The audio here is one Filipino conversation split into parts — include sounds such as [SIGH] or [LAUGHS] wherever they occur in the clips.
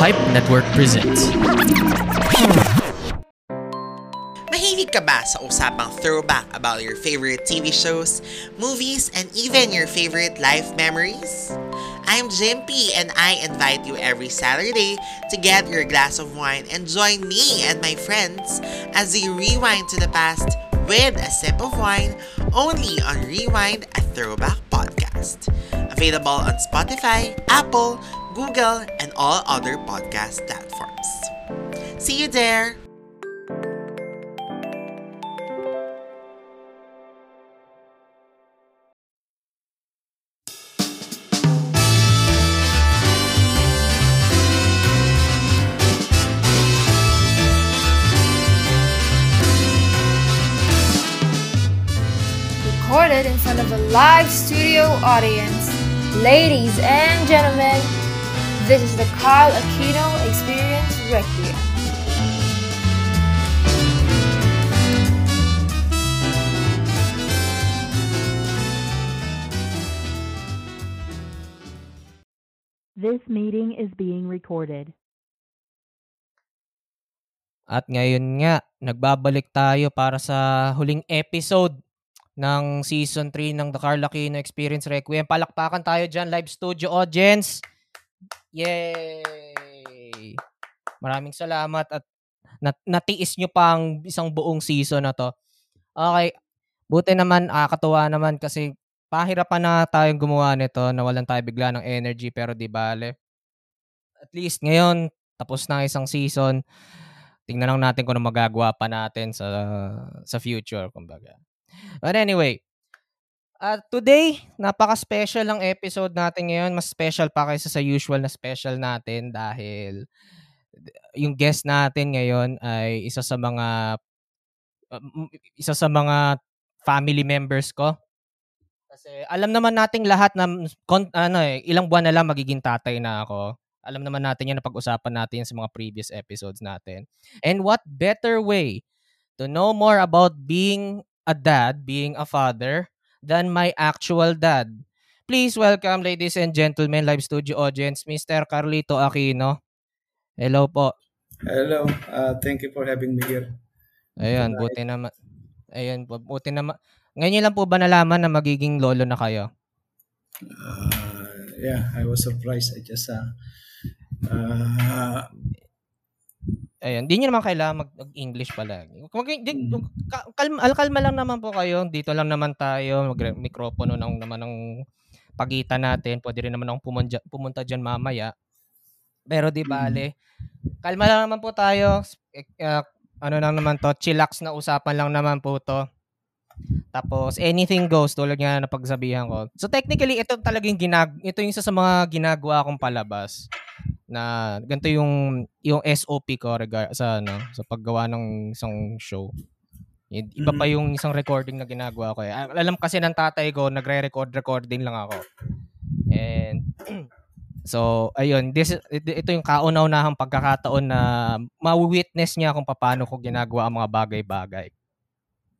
Pipe Network presents. Mahilig ka ba sa usapang throwback about your favorite TV shows, movies, and even your favorite life memories? I'm Jimpy and I invite you every Saturday to get your glass of wine and join me and my friends as we rewind to the past with a sip of wine only on Rewind a Throwback Podcast. Available on Spotify, Apple, Google, and all other podcast platforms. See you there! recorded in front of a live studio audience. Ladies and gentlemen, this is the Carl Aquino Experience Requiem. This meeting is being recorded. At ngayon nga, nagbabalik tayo para sa huling episode ng Season 3 ng The Carl Aquino Experience Requiem. Palakpakan tayo dyan, live studio audience. Yay! Maraming salamat at nat- natiis nyo pang isang buong season na to. Okay, buti naman, ah, katuwa naman kasi pahirapan na tayong gumawa nito, nawalan tayo bigla ng energy pero di bale. At least ngayon, tapos na ang isang season. Tingnan lang natin kung ano magagawa pa natin sa sa future, kumbaga. But anyway, uh, today, napaka-special ang episode natin ngayon. Mas special pa kaysa sa usual na special natin dahil yung guest natin ngayon ay isa sa mga uh, isa sa mga family members ko. Kasi alam naman nating lahat na kon, ano eh, ilang buwan na lang magiging tatay na ako. Alam naman natin yan na pag-usapan natin sa mga previous episodes natin. And what better way to know more about being a dad, being a father, than my actual dad. Please welcome, ladies and gentlemen, live studio audience, Mr. Carlito Aquino. Hello po. Hello. Uh, thank you for having me here. Ayun, buti naman. Ayun, bu- buti naman. Ngayon lang po ba nalaman na magiging lolo na kayo? Uh, yeah, I was surprised. I just uh, uh, Ayun, hindi nyo naman kailangan mag- mag-English palagi. Mag- di- ka- kalma, kalma lang naman po kayo. Dito lang naman tayo. Mag- mikropono ng naman ng pagitan natin. Pwede rin naman akong pumunta, pumunta dyan mamaya. Pero di bale. Kalma lang naman po tayo. Uh, ano lang naman to, chillax na usapan lang naman po to. Tapos anything goes tulad nga na pagsabihan ko. So technically ito talagang ginag ito yung isa sa mga ginagawa kong palabas na ganito yung yung SOP ko regard sa ano sa paggawa ng isang show. Iba pa yung isang recording na ginagawa ko. Eh. Alam kasi ng tatay ko, nagre-record recording lang ako. And [CLEARS THROAT] so ayun, this ito yung kauna-unahang pagkakataon na ma-witness niya kung paano ko ginagawa ang mga bagay-bagay.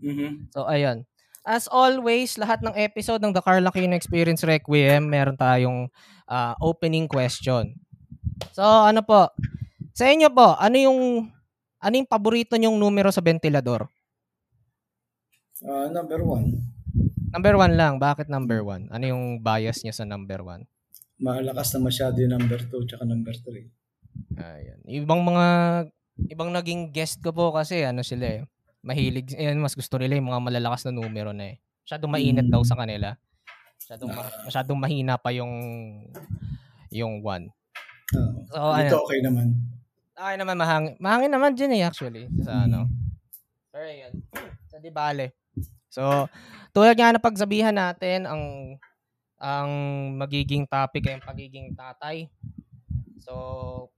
Mm-hmm. So, ayun. As always, lahat ng episode ng The Carl Aquino Experience Requiem, meron tayong uh, opening question. So, ano po? Sa inyo po, ano yung ano yung paborito nyong numero sa ventilador? Uh, number one. Number one lang. Bakit number one? Ano yung bias niya sa number one? Malakas na masyado yung number two tsaka number three. Ayan. Ibang mga, ibang naging guest ko po kasi, ano sila eh, mahilig, eh, mas gusto nila yung mga malalakas na numero na eh. Masyadong mainit daw sa kanila. Masyadong, ma- masyadong mahina pa yung, yung one. Uh, So, ito ano, okay naman. okay naman, mahangin. Mahangin naman dyan eh, actually. Sa ano. Pero yun. Sa di bale. So, tulad nga na pagsabihan natin, ang ang magiging topic ay ang pagiging tatay. So,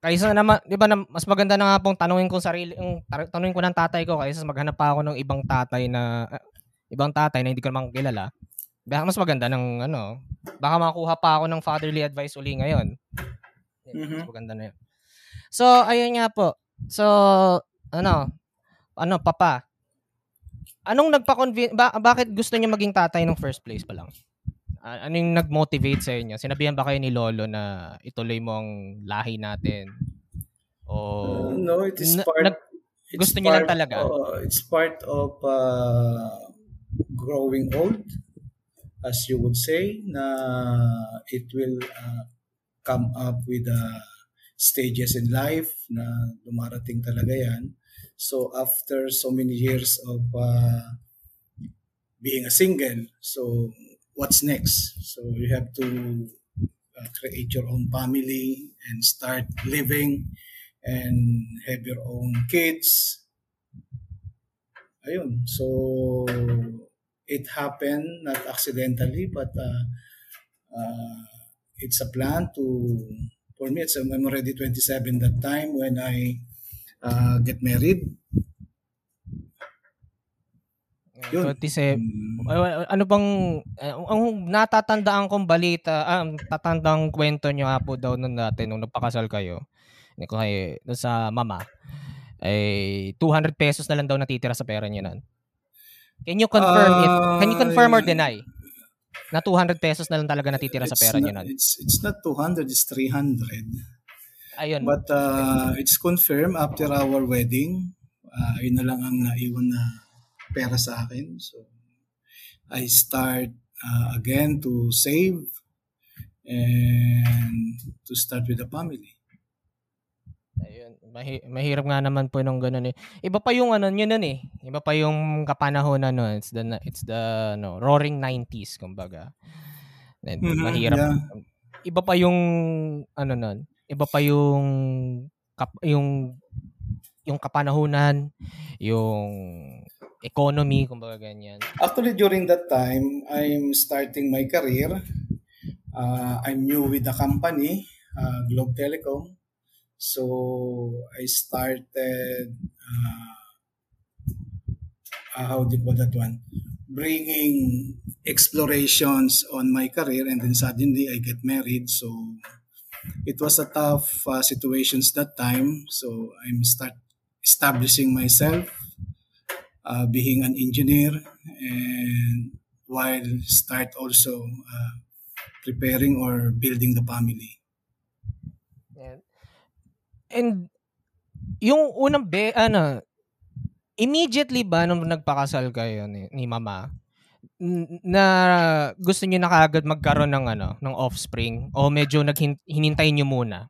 kaysa naman, di ba, na, mas maganda na nga pong tanungin ko sarili, yung, tanungin ko ng tatay ko kaysa maghanap pa ako ng ibang tatay na, uh, ibang tatay na hindi ko naman kilala. Baka mas maganda ng, ano, baka makuha pa ako ng fatherly advice uli ngayon. Mhm. Mas maganda na yun. So, ayun nga po. So, ano, ano, papa, anong nagpa-convince, ba- bakit gusto niyo maging tatay nung first place pa lang? Ah, ano yung nag-motivate sa inyo? Sinabihan ba kayo ni Lolo na ituloy mo ang lahi natin? O Uh, no, it is Na- part. nag- it's gusto niyo lang talaga? uh, it's part of uh, growing old, as you would say, na it will uh, come up with uh, stages in life na dumarating talaga yan. So after so many years of uh, being a single, so what's next? So you have to uh, create your own family and start living and have your own kids. Ayun. So, it happened not accidentally, but uh, uh, it's a plan to, for me, it's, I'm already 27 that time when I uh, get married. Yun. 27. Mm. Ano bang eh, ang natatandaan kong balita, ah, ang tatandang kwento nyo nga po daw nung dati nung nagpakasal kayo. Ni ko kay doon sa mama. Ay 200 pesos na lang daw natitira sa pera niyo nun. Can you confirm it? Can you confirm or Ah, deny? Na 200 pesos na lang talaga natitira sa It's pera niyo not- nun. It's, it's not 200, it's 300. Ayun. But uh, it's confirmed after our wedding. Uh, yun na lang ang naiwan na pera sa akin. So, I start uh, again to save and to start with the family. Ayun, mahi- mahirap nga naman po nung ganun eh. Iba pa yung ano yun nun eh. Iba pa yung kapanahon na nun. It's the it's the no, roaring 90s kumbaga. And Mhm, mahirap. yeah. Iba pa yung ano nun. Iba pa yung kap- yung yung kapanahunan, yung economy kumbaga ganyan. Actually, during that time, I'm starting my career. Uh, I'm new with the company, uh, Globe Telecom. So, I started, uh, uh, how do you call that one? Bringing explorations on my career and then suddenly I get married. So, it was a tough uh, situations that time. So, I'm start establishing myself uh, being an engineer and while start also uh, preparing or building the family. And yung unang be ano immediately ba nung nagpakasal kayo ni, ni mama na gusto niyo na kaagad magkaroon ng ano ng offspring? O medyo naghinintay niyo muna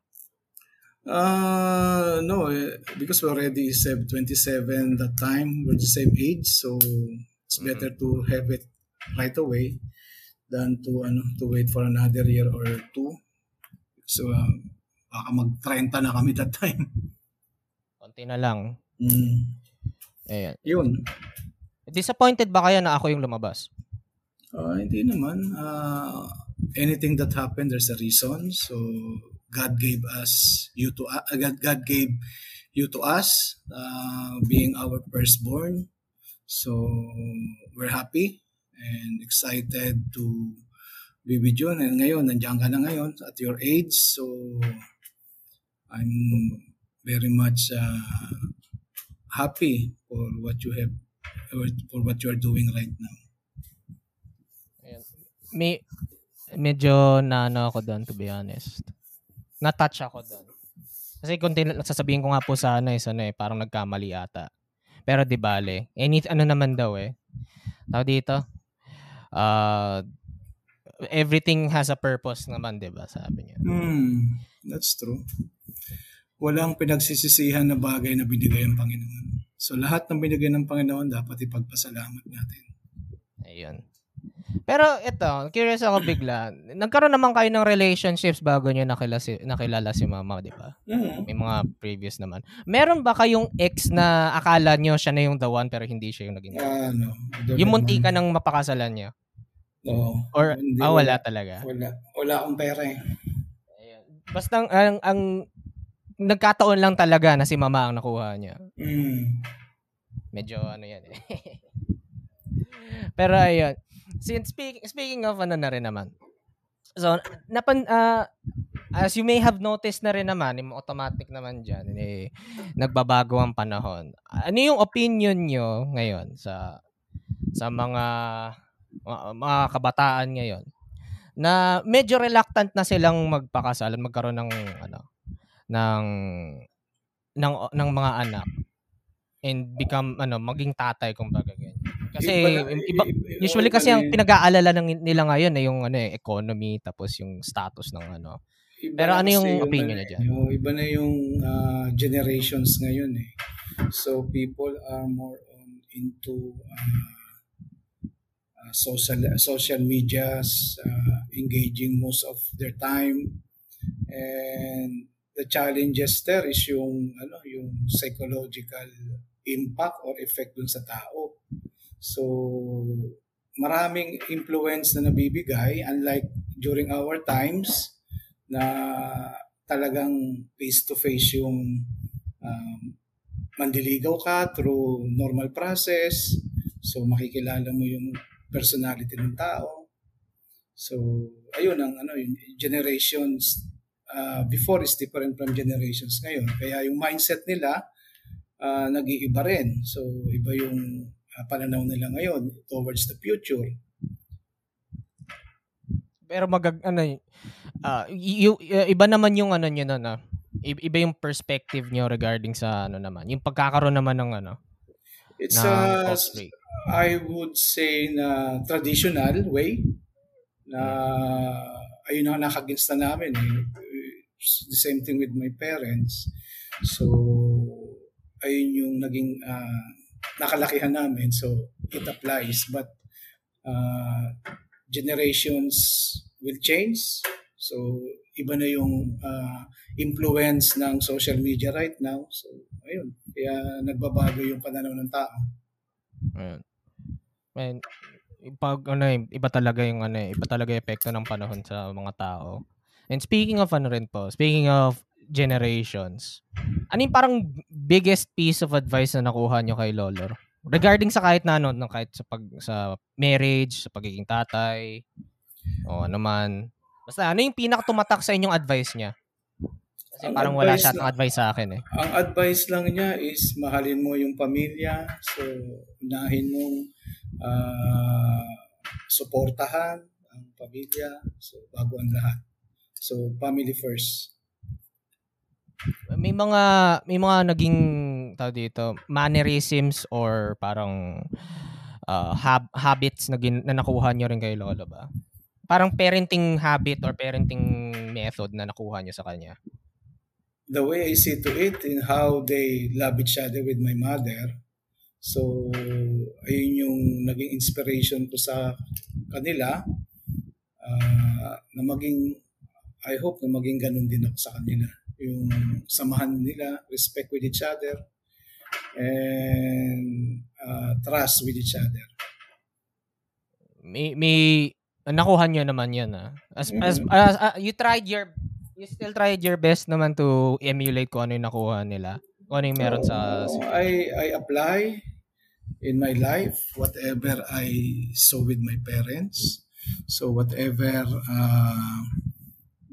Uh, no, eh, because we already said 27 that time, we're the same age, so it's better to have it right away than to ano to wait for another year or two. So uh, baka mag-30 na kami that time. konti na lang Mm, ayan yun. disappointed ba kayo na ako yung lumabas Uh, hindi naman. Uh, anything that happened, there's a reason. So God gave us you to uh, God, gave you to us, uh, being our firstborn. So we're happy and excited to be with you. And ngayon, nandiyan ka na ngayon at your age. So I'm very much uh, happy for what you have, for what you are doing right now. may medyo na ano ako doon to be honest na-touch ako doon kasi kung tin- sasabihin ko nga po sana is ano eh parang nagkamali ata pero di bale any ano naman daw eh tao dito uh, everything has a purpose naman di ba sabi niya Hmm, that's true. Walang pinagsisisihan na bagay na binigay ng Panginoon. So lahat ng binigay ng Panginoon dapat ipagpasalamat natin. ayun pero ito curious ako bigla nagkaroon naman kayo ng relationships bago niyo nakilala si, nakilala si mama di ba Mm. May mga previous naman. Meron ba kayong ex na akala nyo siya na yung the one pero hindi siya yung naging Ah, no. Yung munti ka nang mapakasalan niya? No. Or, Hindi, ah, wala talaga? Wala. Wala akong pera eh. Ayan. Basta ang, ang, ang nagkataon lang talaga na si mama ang nakuha niya. Mm. Medyo ano yan eh. [LAUGHS] pero ayun. Since speaking, speaking of ano na rin naman. So, napan, ah, as you may have noticed na rin naman, automatic naman dyan, eh, nagbabago ang panahon. Ano yung opinion nyo ngayon sa sa mga mga, mga kabataan ngayon na medyo reluctant na silang magpakasal at magkaroon ng ano ng ng ng mga anak and become ano maging tatay kumbaga ganyan. Kasi iba, usually kasi ang pinag-aalala ng nila ngayon ay yung ano eh, economy tapos yung status ng ano. Iba Pero ano kasi yung opinion niya eh, dyan? Yung, iba na yung ah, generations ngayon eh. So people are more on into ah, ah, social social medias, ah, engaging most of their time and the challenges there is yung ano yung psychological impact or effect dun sa tao. So maraming influence na nabibigay unlike during our times na talagang face to face yung um, mandiligaw ka through normal process. So makikilala mo yung personality ng tao. So ayun ang ano yung generations uh, before is different from generations ngayon. Kaya yung mindset nila uh, nag-iiba rin. So iba yung pananaw nila ngayon towards the future. Pero magag ano uh, y- y- iba naman yung ano niyo na I- iba yung perspective niyo regarding sa ano naman yung pagkakaroon naman ng ano It's a. I would say na traditional way na ayun ang nakagins na namin eh. It's the same thing with my parents. So ayun yung naging ah, nakalakihan namin. So it applies but uh, generations will change. So iba na yung ah, influence ng social media right now. So ayun, kaya nagbabago yung pananaw ng tao. Ayun. Man, pag ano eh, iba talaga yung ano eh, iba talaga yung epekto ng panahon sa mga tao. And speaking of ano rin po, speaking of generations, ano yung parang biggest piece of advice na nakuha nyo kay Lolo? Regarding sa kahit na ano, no, kahit sa pag sa marriage, sa pagiging tatay, o ano man. Basta ano yung pinaka tumatak sa inyong advice niya? Kasi Ang parang wala siya na- advice sa akin eh. Ang advice lang niya is mahalin mo yung pamilya. So, unahin mong ah, suportahan ang pamilya. So, bago ang lahat. So, family first. May mga may mga naging tawag dito, mannerisms or parang uh, hab- habits na, gin- na nakuha nyo rin kay Lolo ba? Parang parenting habit or parenting method na nakuha nyo sa kanya. The way I see to it in how they love each other with my mother. So, ayun yung naging inspiration ko sa kanila. ah, na maging, I hope na maging ganun din ako sa kanila. Yung samahan nila, respect with each other, and ah, trust with each other. May, may nakuha nyo naman yan ah. As, as, as- ah, you tried your you still tried your best naman to emulate kung ano yung nakuha nila. Kung ano yung meron sa So, I, I apply in my life whatever I saw with my parents. So whatever uh,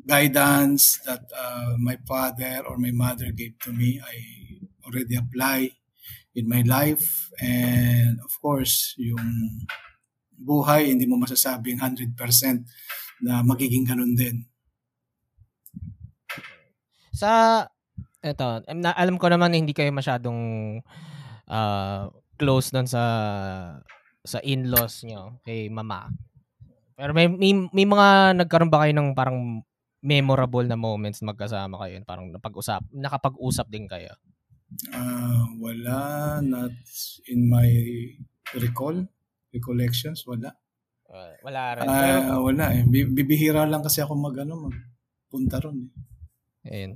guidance that uh, my father or my mother gave to me, I already apply in my life. And of course, yung buhay, hindi mo masasabing 100% na magiging ganun din. Sa eto, na, alam ko naman na hindi kayo masyadong ah, close doon sa sa in-laws nyo kay mama. Pero may, may, may mga nagkaroon ba kayo ng parang memorable na moments magkasama kayo? Parang napag-usap, nakapag-usap din kayo. Ah, wala, not in my recall, recollections, wala. Uh, wala rin. Pero, Ah, wala eh. Bi- Bibihira lang kasi ako mag ano, magpunta ron eh. ayun.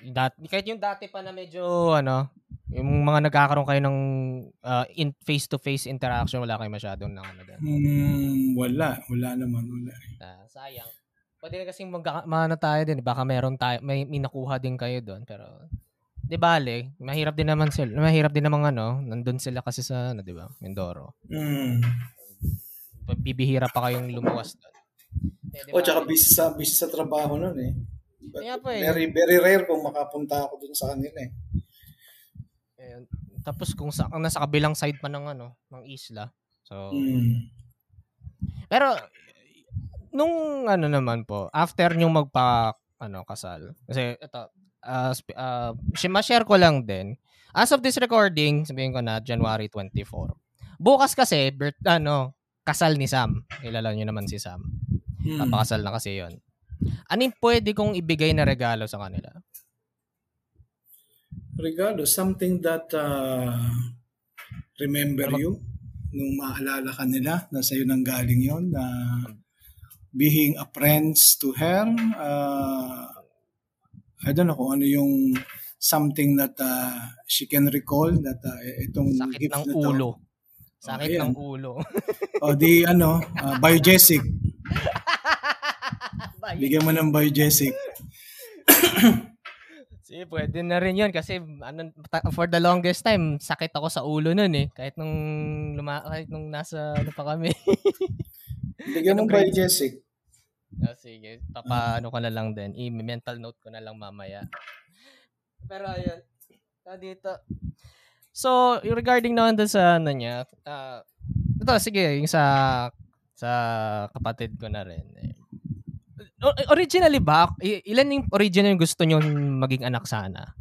Dati, kahit yung dati pa na medyo, ano, yung mga nagkakaroon kayo ng ah, in, face-to-face interaction, wala kayo masyadong na ano doon. Hmm, wala, wala naman, wala. eh. Ah, sayang. Pwede na kasing mag maano tayo din, baka meron tayo may, may nakuha din kayo doon pero 'di bale, mahirap din naman sila. Mahirap din naman ano, nandun sila kasi sa ano, 'di ba? Mindoro. Hmm. Bibihira pa kayong lumuwas doon. Eh, O, tsaka bale. busy sa, busy sa trabaho nun eh. But Kaya pa eh. Very, very rare kung makapunta ako dun sa kanila eh. Ayun. Tapos kung sa ang nasa kabilang side pa ng ano, ng isla. So, Hmm. pero nung ano naman po, after nyo magpa ano kasal. Kasi ito uh, sp- uh, ma-share ko lang din. As of this recording, sabihin ko na January 24. Bukas kasi birth ano, kasal ni Sam. Kilala niyo naman si Sam. Hmm. Napakasal na kasi 'yon. Ano yung pwede kong ibigay na regalo sa kanila? Regalo, something that uh, remember you nung maalala ka nila na sa'yo nang galing yon na being a friends to her uh, I don't know kung ano yung something that uh, she can recall that uh, itong Sakit gift ng na to. ulo. Sakit ayan. ng ulo. [LAUGHS] o di ano uh, biogesic [LAUGHS] bigyan mo ng biogesic [COUGHS] Sige, pwede na rin yun kasi ano, for the longest time, sakit ako sa ulo nun eh. Kahit nung, luma, kahit nung nasa ano pa kami. bigyan mo biogesic Ah, sige, papaano ko na lang din. I-mental note ko na lang mamaya. Pero ayun, ah, dito. So, regarding naman dun sa ano niya, ah, ito, sige, yung sa sa kapatid ko na rin. Eh. Originally ba, ilan yung original yung gusto nyo maging anak sana?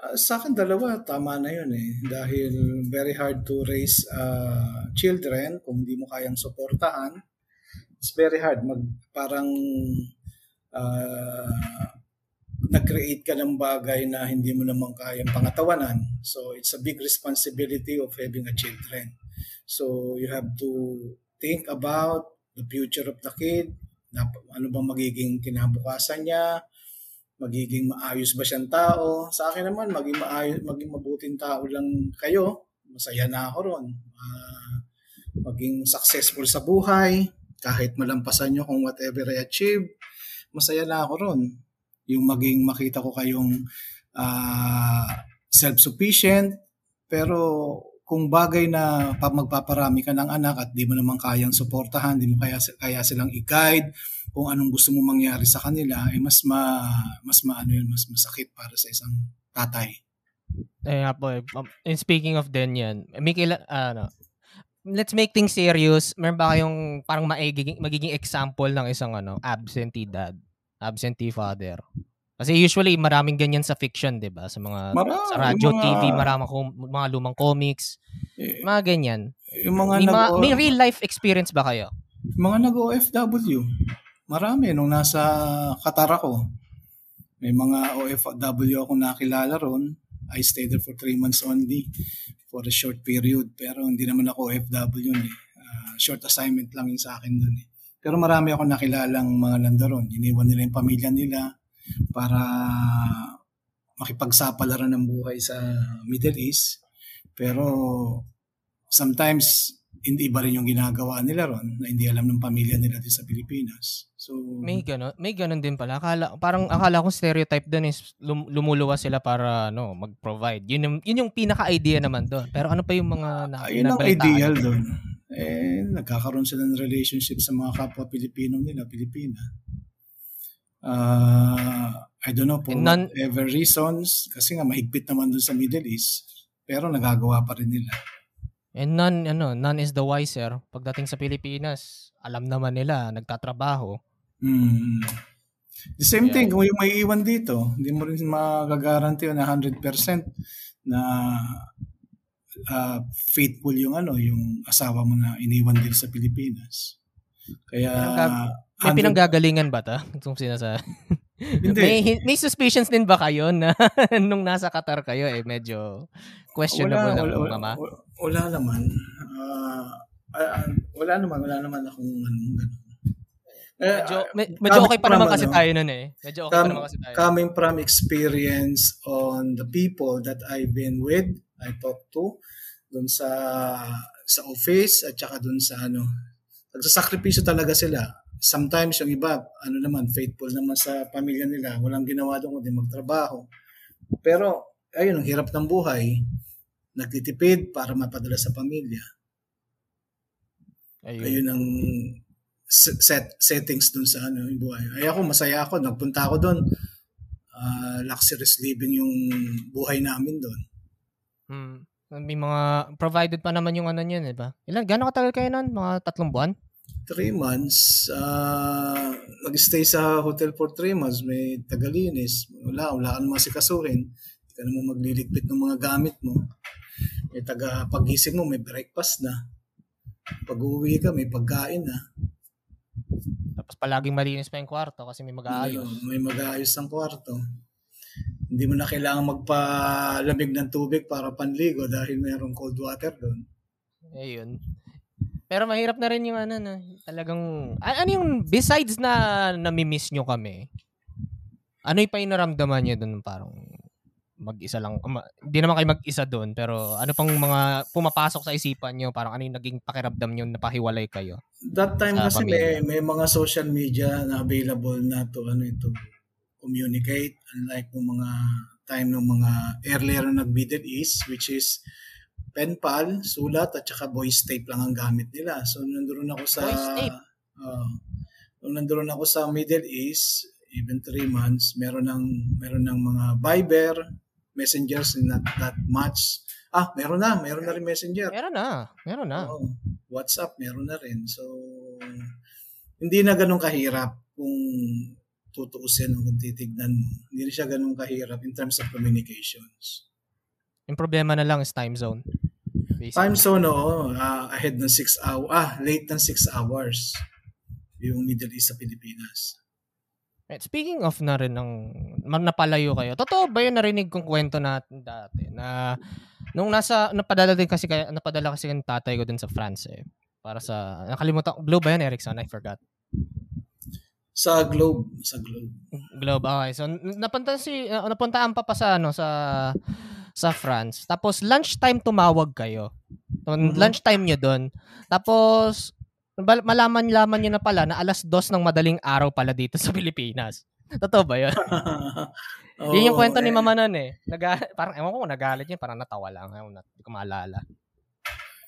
Uh, sa akin dalawa, tama na yun eh. Dahil very hard to raise uh, children kung hindi mo kayang suportahan. It's very hard. Mag, parang uh, nag-create ka ng bagay na hindi mo naman kayang pangatawanan. So it's a big responsibility of having a children. So you have to think about the future of the kid, ano bang magiging kinabukasan niya, magiging maayos ba siyang tao. Sa akin naman, maging maayos, maging mabuting tao lang kayo. Masaya na ako ron. Ah, maging successful sa buhay, kahit malampasan nyo kung whatever I achieve, masaya na ako ron. Yung maging makita ko kayong ah, self-sufficient, pero kung bagay na pa magpaparami ka ng anak at di mo naman kayang suportahan, di mo kaya, kaya silang i-guide, kung anong gusto mo mangyari sa kanila, eh mas ma, mas maano yun, mas masakit para sa isang tatay. Eh po. Um, and speaking of din yan, may kila, ano, let's make things serious. Meron ba kayong parang maigiging, magiging example ng isang ano, absentee dad, absentee father? Kasi usually maraming ganyan sa fiction, 'di ba? Sa mga Marami, sa radyo, mga- TV, maraming kom- mga lumang comics, Eh, mga ganyan. yung mga May, nag mga- may real life experience ba kayo? mga nag-OFW. Marami nung nasa Qatar ako. May mga OFW ako nakilala ron. I stayed there for three months only for a short period. Pero hindi naman ako OFW yun eh. Ah, short assignment lang yun sa akin dun eh. Pero marami ako nakilalang mga nandoon. Iniwan nila yung pamilya nila para makipagsapalaran ng buhay sa Middle East. Pero sometimes hindi iba rin yung ginagawa nila ron na hindi alam ng pamilya nila din sa Pilipinas. So, May ganun, may ganun din pala. Akala, parang akala ko stereotype doon is lum, lumuluwas sila para ano, mag-provide. Yun yung, yun yung pinaka-idea naman doon. Pero ano pa yung mga na, ayun ang ideal doon. Eh, nagkakaroon sila ng relationship sa mga kapwa Pilipino nila, Pilipina. Uh, I don't know, for none- whatever reasons, kasi nga mahigpit naman doon sa Middle East, pero nagagawa pa rin nila. And none, ano, none is the wiser. Pagdating sa Pilipinas, alam naman nila, nagtatrabaho. Mm. The same Yeah. thing, kung yung may iwan dito, hindi mo rin magagaranti na 100% na ah, faithful yung ano, yung asawa mo na iniwan din sa Pilipinas. Kaya, Pinanggag- May 100 pinanggagalingan ba ta? [LAUGHS] Itong sinasa. Hindi. may, may suspicions din ba kayo na [LAUGHS] nung nasa Qatar kayo eh medyo questionable wala, na wala, wala, mama? wala, wala naman. Ah, wala naman, wala naman akong. Eh, Medyo, ah, me- medyo okay pa from, naman kasi ano, tayo nun eh. Medyo okay pa com- naman kasi tayo. coming from experience on the people that I've been with, I talked to, dun sa sa office at saka dun sa ano, nagsasakripisyo talaga sila. Sometimes yung iba, ano naman, faithful naman sa pamilya nila, walang ginawa doon kundi magtrabaho. Pero, ayun, ang hirap ng buhay, nagtitipid para mapadala sa pamilya. Ayun. Ayun ang set settings dun sa ano yung buhay. Ay ako masaya ako nagpunta ako doon. Ah, luxurious living yung buhay namin doon. Hmm. May mga provided pa naman yung ano niyan, di ba? Ilan gaano katagal kayo nun? Mga tatlong buwan? Three months, uh, nag-stay sa hotel for three months, may tagalinis, wala, wala ka naman sikasuhin, hindi ka naman magliligpit ng mga gamit mo. May taga, pagising mo, may breakfast na. Pag uwi ka, may pagkain na. Tapos palaging malinis pa yung kwarto kasi may mag-aayos. Ayun, may mag-aayos ng kwarto. Hindi mo na kailangan magpalamig ng tubig para panligo dahil mayroong cold water doon. Ayun. Pero mahirap na rin yung ano na talagang ano yung besides na nami-miss nyo kami. Ano yung painaramdaman niyo doon parang mag-isa lang hindi naman kayo mag-isa doon pero ano pang mga pumapasok sa isipan niyo parang ano yung naging pakiramdam niyo na pahiwalay kayo. That time kasi pamilya. may, may mga social media na available na to ano ito communicate unlike ng mga time ng mga earlier na nag Middle East which is pen pal, sulat at saka voice tape lang ang gamit nila. So nandoon ako sa Voice tape? uh, nung nandoon ako sa Middle East even three months meron ng meron ng mga Viber messengers not that much ah meron na meron na rin messenger Meron na, meron na. Oo. WhatsApp, meron na rin. So, hindi na ganun kahirap kung tutuusin o kung titignan mo. Hindi na siya ganun kahirap in terms of communications. Yung problema na lang is time zone. Basically. Time zone, oo, ah, ahead ng 6 hours, ah, late ng 6 hours yung Middle East sa Pilipinas. Right, Speaking of na rin ng napalayo kayo. Totoo ba 'yung narinig kong kwento natin dati na nung nasa napadala din kasi napadala kasi ng tatay ko dun sa France eh. Para sa nakalimutan Globe ba 'yan Erickson? I forgot. Sa Globe, sa Globe. Globe. Okay. So napunta si uh, napuntaan pa pa sa ano sa sa France. Tapos lunchtime tumawag kayo. Mhm. Lunchtime niyo doon. Tapos malaman-laman niyo na pala na alas dos ng madaling araw pala dito sa Pilipinas. Totoo ba 'yun? [LAUGHS] Yun yung kwento ni eh, Mama nun eh. Naga, parang, ewan ko kung nagalit yun, parang natawa lang. Ewan, Hindi ko maalala.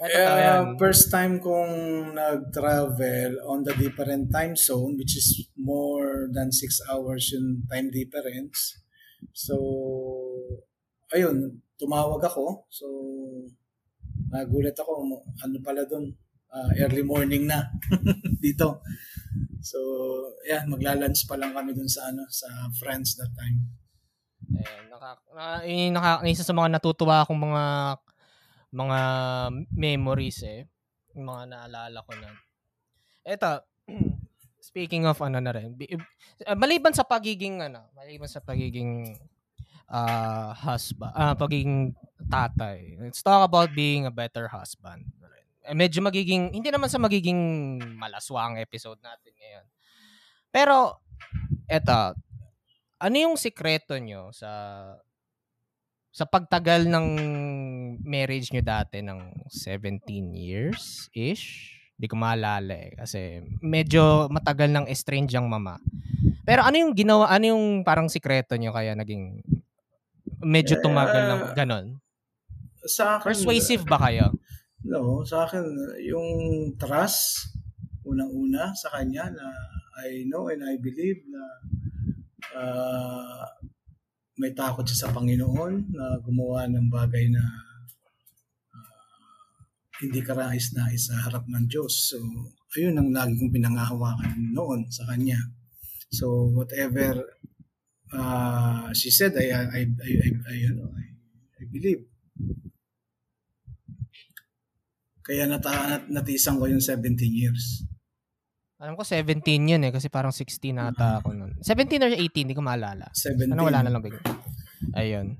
Eh, Uh, first time kong nag-travel on the different time zone, which is more than 6 hours yung time difference. So, ayun, tumawag ako. So, nagulat ako, ano pala doon, ah, early morning na [LAUGHS] dito. So, yeah, magla-lunch pa lang kami dun sa ano sa France that time. Eh, naka, na, yung naka, isa sa mga natutuwa akong mga mga memories eh. Yung mga naalala ko na. Eto, [CLEARS THROAT] speaking of ano na rin, uh, maliban sa pagiging ano, maliban sa pagiging uh, husband, ah pagiging tatay. Let's talk about being a better husband. Eh, medyo magiging, hindi naman sa magiging malaswang episode natin ngayon. Pero, eto, ano yung sikreto nyo sa sa pagtagal ng marriage nyo dati ng 17 years ish? Hindi ko maalala eh. Kasi medyo matagal ng estranged ang mama. Pero ano yung ginawa, ano yung parang sikreto nyo kaya naging medyo tumagal ng Eh, ganon? Sa akin, Persuasive ba kayo? No, sa akin, yung trust, unang-una sa kanya na I know and I believe na ah, may takot siya sa Panginoon na gumawa ng bagay na ah, hindi karais-nais sa harap ng Diyos. So, ayun ang lagi kong pinangahawakan noon sa kanya. So, whatever ah, she said, I, I, I, I, I, ano, I, I believe. Kaya nata, nat, natisan ko yung 17 years. Alam ko 17 yun eh kasi parang 16 nata ako nun. 17 or 18, hindi ko maalala. 17. Ano wala na lang bigla. Ayun.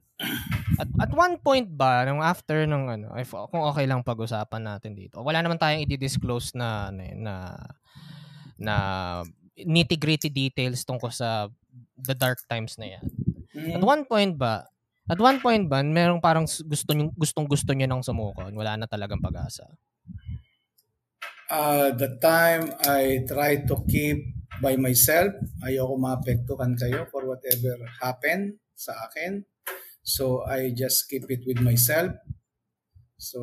At at one point ba nung after nung ano, if, kung okay lang pag-usapan natin dito. Wala naman tayong i-disclose na ano eh, na na nitty-gritty details tungkol sa the dark times na yan. At Mm. one point ba, at one point ba, merong parang gusto nyo, gustong gusto niya nang sumuko. Wala na talagang pag-asa. Uh, the time I try to keep by myself, ayoko maapektuhan kayo for whatever happen sa akin. So I just keep it with myself. So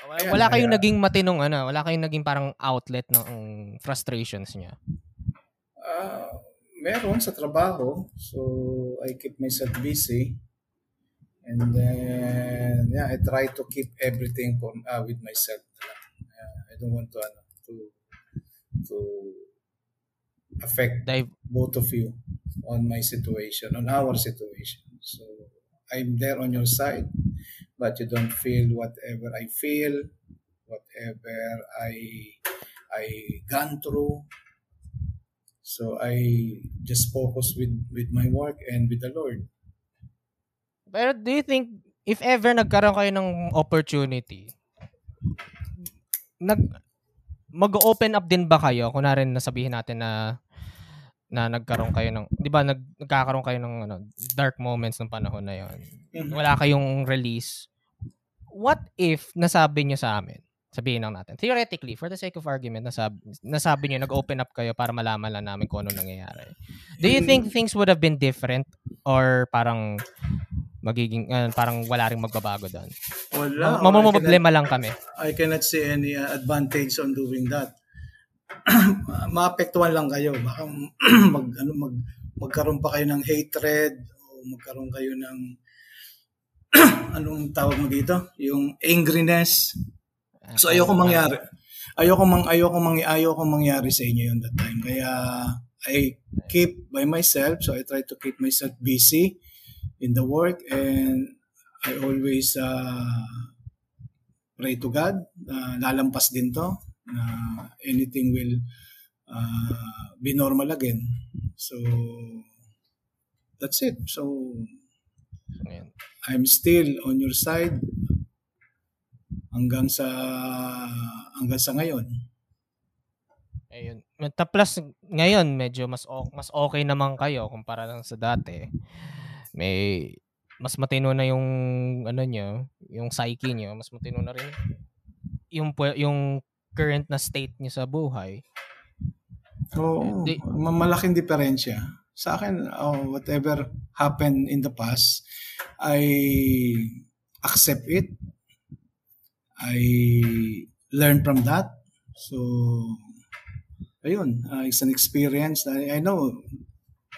Wala, Ayan, wala kayong kaya- naging matinong ano, wala kayong naging parang outlet ng frustrations niya. Uh, meron sa trabaho. So I keep myself busy. And then, yeah, I try to keep everything for, uh, with myself. Uh, I don't want to ano, to to affect Dive. both of you on my situation, on our situation. So I'm there on your side, but you don't feel whatever I feel, whatever I I gone through. So I just focus with with my work and with the Lord. Pero do you think, if ever nagkaroon kayo ng opportunity, nag, mag-open up din ba kayo? Kung rin nasabihin natin na na nagkaroon kayo ng, di ba, nag, nagkakaroon kayo ng ano, dark moments ng panahon na yon Wala kayong release. What if nasabi nyo sa amin, sabihin lang natin, theoretically, for the sake of argument, nasabi, nasabi nyo, nag-open up kayo para malaman lang namin kung ano nangyayari. Do you think things would have been different or parang magiging, uh, parang wala rin magbabago doon? Wala. Ma- Mamamproblema lang kami. I cannot see any uh, advantage on doing that. [CLEARS THROAT] Maapektuhan lang kayo. Baka [CLEARS THROAT] mag, ano, mag, magkaroon pa kayo ng hatred o magkaroon kayo ng [CLEARS THROAT] anong tawag mo dito? Yung angriness. So ayoko mangyari. Ayoko mang ayoko mang ayoko mangyari sa inyo yun that time. Kaya I keep by myself. So I try to keep myself busy in the work and I always uh, pray to God. Uh, lalampas din to. Uh, anything will uh, be normal again. So that's it. So Ayan. I'm still on your side hanggang sa hanggang sa ngayon. Ayun. Ta- Plus, ngayon, medyo mas, mas okay naman kayo kumpara lang sa dati. May, mas matino na yung, ano nyo, yung psyche nyo, mas matino na rin yung, yung current na state nyo sa buhay. Oo, Di- ma- malaking diferensya. Sa akin, oh, whatever happened in the past, I accept it. I learn from that. So, ayun, uh, it's an experience. I, I know,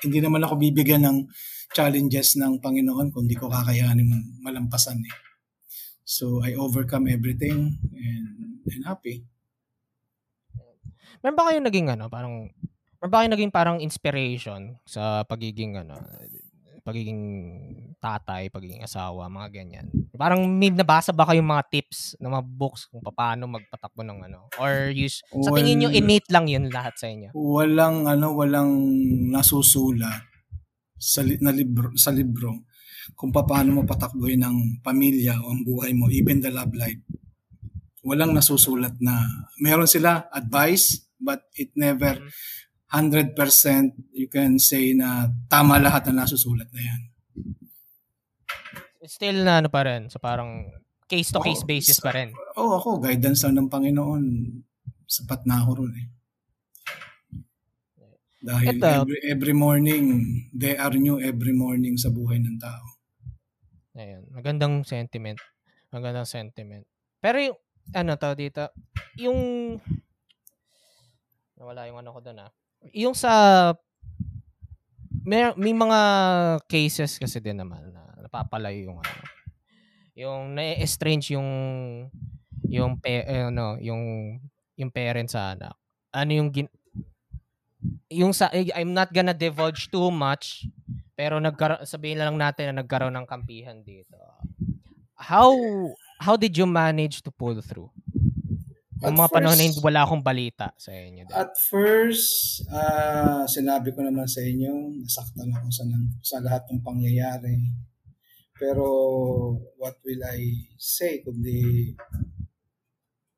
hindi naman ako bibigyan ng challenges ng Panginoon kung di ko kakayanin malampasan eh. So, I overcome everything and, and happy. Meron ba kayong naging ano, parang, meron ba kayong naging parang inspiration sa pagiging ano, pagiging tatay, pagiging asawa, mga ganyan. Parang may nabasa ba kayong mga tips na mga books kung paano magpatakbo ng ano? Or use, sa tingin nyo, innate lang yun lahat sa inyo? walang ano walang nasusulat sa li- na libro sa libro kung paano mo patakbuhin ang pamilya o ang buhay mo even the love life walang nasusulat na meron sila advice but it never 100% you can say na tama lahat na nasusulat na yan Still na ano pa rin, so parang case-to-case Oo, basis sa- pa rin. oh ako guidance lang ng Panginoon sapat na ako ron eh dahil Ito- every, every morning they are new every morning sa buhay ng tao Ayun, magandang sentiment. Magandang sentiment. Pero yung, ano to dito, yung, nawala yung ano ko doon ah. Yung sa, may, may mga cases kasi din naman na napapalayo yung ano. Yung na-estrange yung, yung, pe, eh, ano, yung, yung parent sa anak. Ano yung, gin, yung sa, eh, I'm not gonna divulge too much, pero nagkaroon, sabihin na lang natin na nagkaroon ng kampihan dito. How how did you manage to pull through? Yung At mga panahon na first- hindi- wala akong balita sa inyo. din. At first, ah, sinabi ko naman sa inyo, nasaktan ako sa, sa lahat ng pangyayari. Pero what will I say? Kundi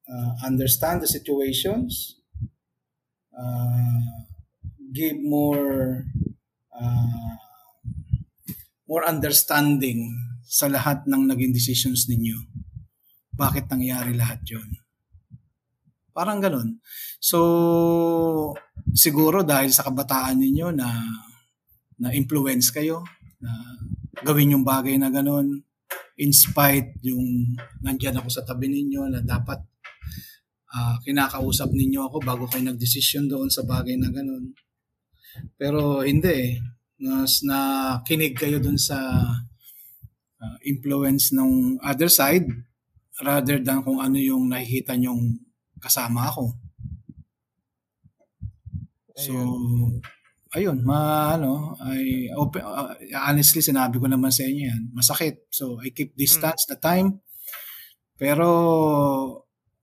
ah, understand the situations, ah, give more ah, more understanding sa lahat ng naging decisions ninyo. Bakit nangyari lahat yon? Parang ganun. So, siguro dahil sa kabataan ninyo na na influence kayo na gawin yung bagay na ganun in spite yung nandyan ako sa tabi ninyo na dapat ah, kinakausap ninyo ako bago kayo nagdesisyon doon sa bagay na ganun. Pero hindi eh. Nas, na kinig kayo doon sa ah, influence ng other side rather than kung ano yung nakikita nyong kasama ako. So, Ayun. ayun, ma ano, I open, uh, honestly sinabi ko naman sa inyo yan, masakit. So, I keep distance the time. Pero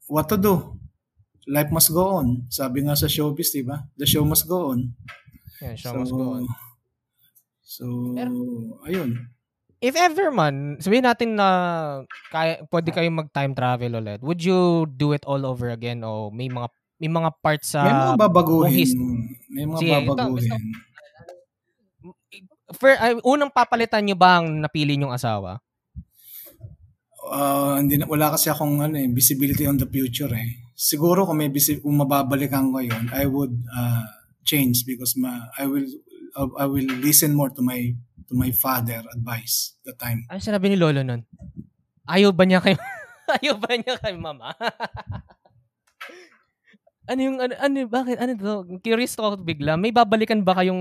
what to do? Life must go on. Sabi nga sa showbiz, 'di ba? The show must go on. Yan, show must go on. So, Pero- ayun. If ever man, sabihin natin na kaya, pwede kayong mag-time travel ulit, would you do it all over again o may mga may mga parts sa may mga babaguhin. his- May mga Sige, ito, babaguhin. for, ay, unang papalitan nyo ba ang napili nyong asawa? Ah, hindi na, wala kasi akong ano, eh, visibility on the future eh. Siguro kung may visi- kung mababalikan ko yon, I would uh, change because ma, I will I will listen more to my to my father advice the time. Ano sinabi ni Lolo nun? Ayaw ba niya kay [LAUGHS] Ayaw ba niya kay mama? [LAUGHS] ano yung ano, ano bakit ano to? Curious ako bigla. May babalikan ba kayong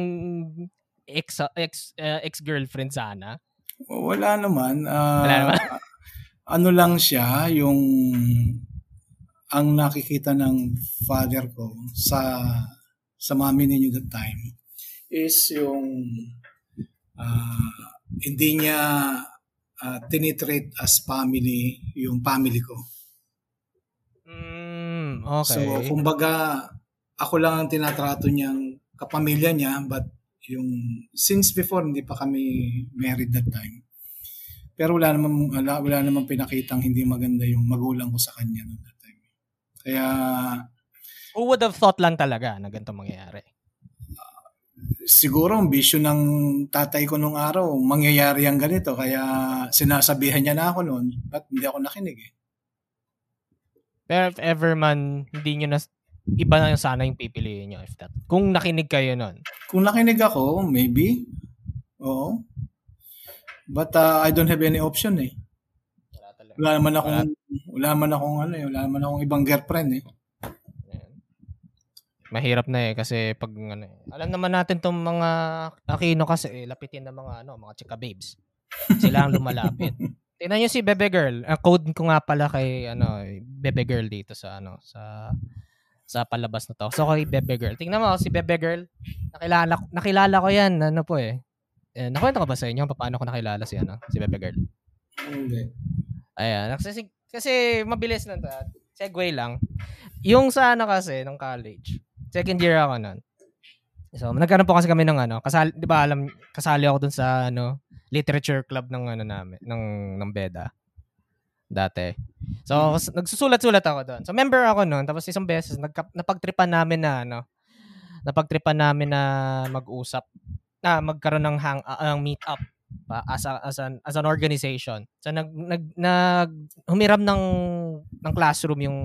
ex ex uh, ex-girlfriend sana? Wala naman. ah, Wala naman? [LAUGHS] ano lang siya, yung ang nakikita ng father ko sa sa mami ninyo that time is yung ah, hindi niya uh, tinitreat as family yung family ko. Mm, okay. So, kumbaga, ako lang ang tinatrato niyang kapamilya niya, but yung, since before, hindi pa kami married that time. Pero wala naman, wala, wala naman pinakitang hindi maganda yung magulang ko sa kanya noon that time. Kaya, Who would have thought lang talaga na ganito mangyayari? Siguro ang vision ng tatay ko nung araw, mangyayari ang ganito. Kaya sinasabihan niya na ako noon, but hindi ako nakinig eh. Pero if ever man, hindi nyo na, iba na yung sana yung pipiliin nyo if that. Kung nakinig kayo nun. Kung nakinig ako, maybe. Oo. But uh, I don't have any option eh. Wala naman akong wala naman akong ano eh, wala naman akong ibang girlfriend eh. Mahirap na eh kasi pag ano eh. Alam naman natin tong mga Aquino kasi eh, lapitin ng mga ano, mga chika babes. Sila ang lumalapit. [LAUGHS] Tingnan niyo si Bebe Girl. Ang code ko nga pala kay ano, Bebe Girl dito sa ano, sa sa palabas na to. So kay Bebe Girl. Tingnan mo si Bebe Girl. Nakilala nakilala ko 'yan, ano po eh. eh nakwento ko ba sa inyo paano ko nakilala si ano, si Bebe Girl? Hindi. Ayan. Kasi, kasi mabilis lang to. Ah. Segway lang. Yung sa ano kasi, ng college. Second year ako nun. So, nagkaroon po kasi kami ng ano, kasali, di ba alam, kasali ako dun sa ano, literature club ng ano namin, ng, ng BEDA. Dati. So, kas- nagsusulat-sulat ako doon. So, member ako noon. Tapos isang beses, nagka, napagtripan namin na ano, napagtripan namin na mag-usap, na magkaroon ng hang, uh, meet up pa as a, as an as an organization. So nag nag, nag humiram ng ng classroom yung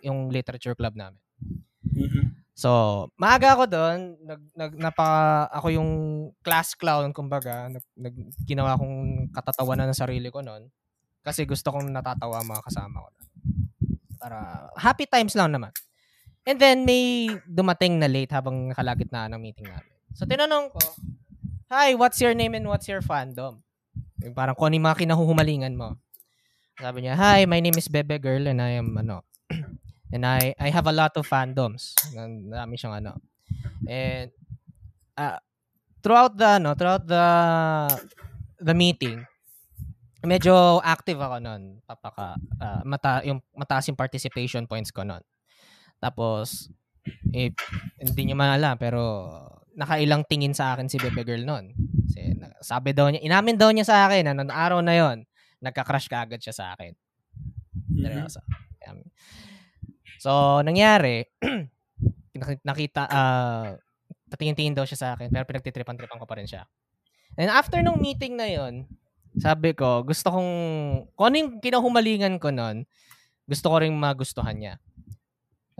yung literature club namin. Mhm. So, maaga ako doon, nag, nag napa ako yung class clown kumbaga, nag, nag ginawa kong katatawanan ng sarili ko noon kasi gusto kong natatawa ang mga kasama ko. doon. Para happy times lang naman. And then may dumating na late habang nakalagitnaan ng meeting namin. So tinanong ko, Hi, what's your name and what's your fandom? Yung parang kung ano yung mga kinahuhumalingan mo. Sabi niya, Hi, my name is Bebe Girl and I am ano, [CLEARS THROAT] and I I have a lot of fandoms. Dami siyang ano. And uh, throughout the ano, throughout the the meeting, medyo active ako noon. Papaka ah, mata yung mataas yung participation points ko noon. Tapos eh, hindi niyo man alam pero nakailang tingin sa akin si Bebe Girl noon. Kasi sabi daw niya, inamin daw niya sa akin na noong araw na yon, nagka-crush ka agad siya sa akin. Mhm. Seryoso. Um, So, nangyari, [CLEARS THROAT] nak- nakita, ah, patingin-tingin daw siya sa akin, pero pinagtitripan-tripan ko pa rin siya. And after nung meeting na yon, sabi ko, gusto kong, kung ano yung kinahumalingan ko nun, gusto ko rin magustuhan niya.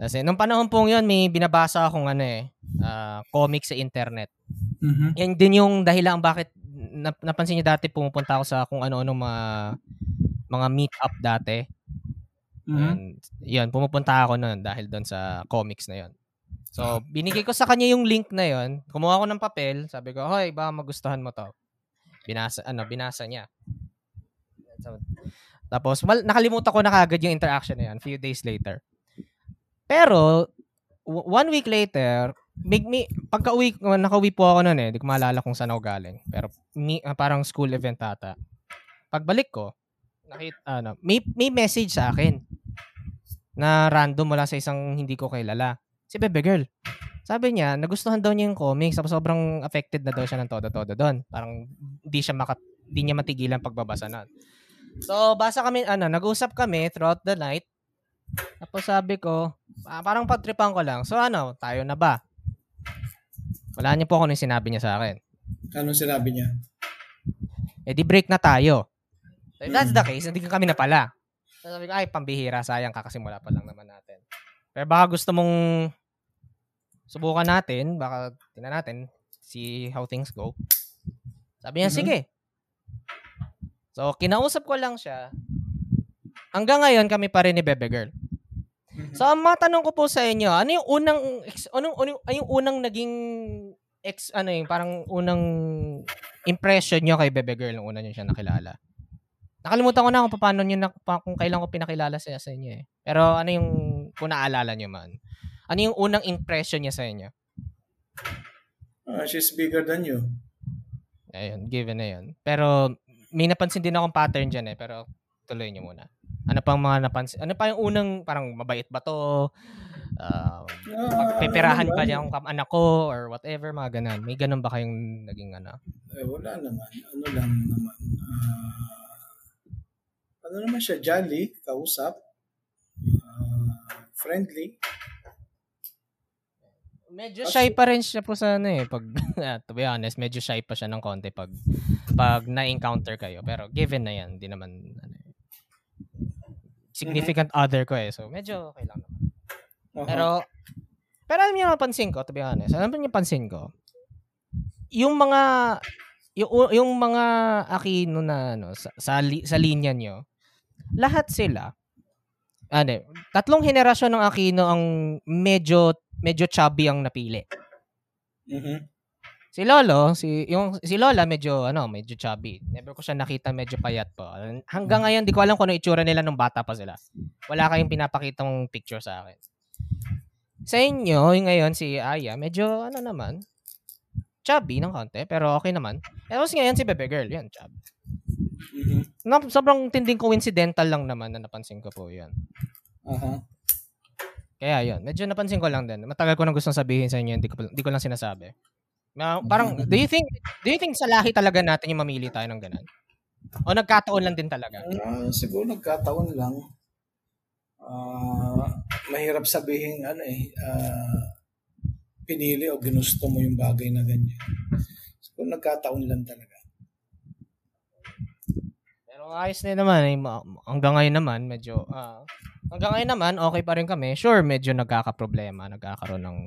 Kasi nung panahon pong yon may binabasa akong ano eh, ah, comic sa internet. Mhm. Yan din yung dahilan bakit nap- napansin niyo dati pumupunta ako sa kung ano-ano mga mga meet up dati. Mhm. And, yun, pumupunta ako noon dahil doon sa comics na yon. So, binigay ko sa kanya yung link na yon. Kumuha ko ng papel. Sabi ko, hoy, baka magustuhan mo to. Binasa, ano, binasa niya. So, tapos, mal, nakalimutan ko na kagad yung interaction na yan, few days later. Pero, one week later, may, may, pagka-uwi, naka-uwi po ako noon eh. Hindi ko maalala kung saan ako galing. Pero mi, ah, parang school event ata. Pagbalik ko, nakita, ano, may, may message sa akin na random mula sa isang hindi ko kilala. Si Bebe Girl. Sabi niya, nagustuhan daw niya yung comics. Tapos sobrang affected na daw siya ng todo-todo doon. Parang di siya maka, di niya matigilan pagbabasa na. So, basa kami, ano, nag-usap kami throughout the night. Tapos sabi ko, ah, parang pagtripan ko lang. So ano, tayo na ba? Wala niya po ako nung sinabi niya sa akin. Anong sinabi niya? Eh di break na tayo. So [CLEARS THROAT] if that's the case, hindi ka kami na pala. So, sabi ko, ay, pambihira, sayang kakasimula pa lang naman natin. Pero baka gusto mong subukan natin, baka tingnan natin, see how things go. Sabi niya, Mhm. sige. So, kinausap ko lang siya. Hanggang ngayon, kami pa rin ni Bebe Girl. So, ang matanong ko po sa inyo, ano yung unang, ex- anong, anong, ano yung unang naging, ex, ano yung, parang unang impression nyo kay Bebe Girl nung una nyo siya nakilala? Nakalimutan ko na kung paano nyo, na, kung kailan ko pinakilala siya sa inyo eh. Pero ano yung, kung naalala nyo man, ano yung unang impression niya sa inyo? Ah, she's bigger than you. Ayun, given na yun. Pero, may napansin din akong pattern dyan eh, pero tuloy nyo muna. Ano pang mga napansin? Ano pa yung unang, parang mabait ba to? Uh, Ah, peperahan ano ba niya ang kam- anak ko or whatever, mga ganun. May ganun ba kayong naging ano? Eh, wala naman. Ano lang naman. Ah, ano naman siya? Jolly, kausap. Ah, friendly. Medyo shy pa rin siya po sa ano eh. Pag, [LAUGHS] to be honest, medyo shy pa siya ng konti pag, pag na-encounter kayo. Pero given na yan, hindi naman, eh, significant other ko eh. So, medyo okay lang naman. Aha. Pero, pero alam niyo napansin ko, to be honest, alam niyo pansin ko, yung mga, yung, yung mga Aquino na, ano, sa, sa, li- sa linya nyo, lahat sila, ano, tatlong henerasyon ng Aquino ang medyo, medyo chubby ang napili. Mhm. Si Lolo, si yung si Lola medyo ano, medyo chubby. Never ko siya nakita medyo payat po. Hanggang ngayon di ko alam kung ano itsura nila nung bata pa sila. Wala kayong pinapakitang picture sa akin. Sa inyo, yung ngayon si Aya, medyo ano naman, chubby ng konti, pero okay naman. Tapos ngayon si Bebe Girl, yan, chubby. Mhm. Na, sobrang tinding coincidental lang naman na napansin ko po yan. Aha. Kaya yun, medyo napansin ko lang din. Matagal ko nang gustong sabihin sa inyo, hindi ko, hindi ko lang sinasabi. Na, parang, do you think, do you think sa lahi talaga natin yung mamili tayo ng ganun? O nagkataon lang din talaga? Ah, siguro nagkataon lang. Ah, mahirap sabihin ano eh, ah, pinili o ginusto mo yung bagay na ganyan. Siguro nagkataon lang talaga. Pero ayos na naman. Eh. Hanggang ngayon naman, medyo, ah, hanggang ngayon naman, okay pa rin kami. Sure, medyo nagkakaproblema, nagkakaroon ng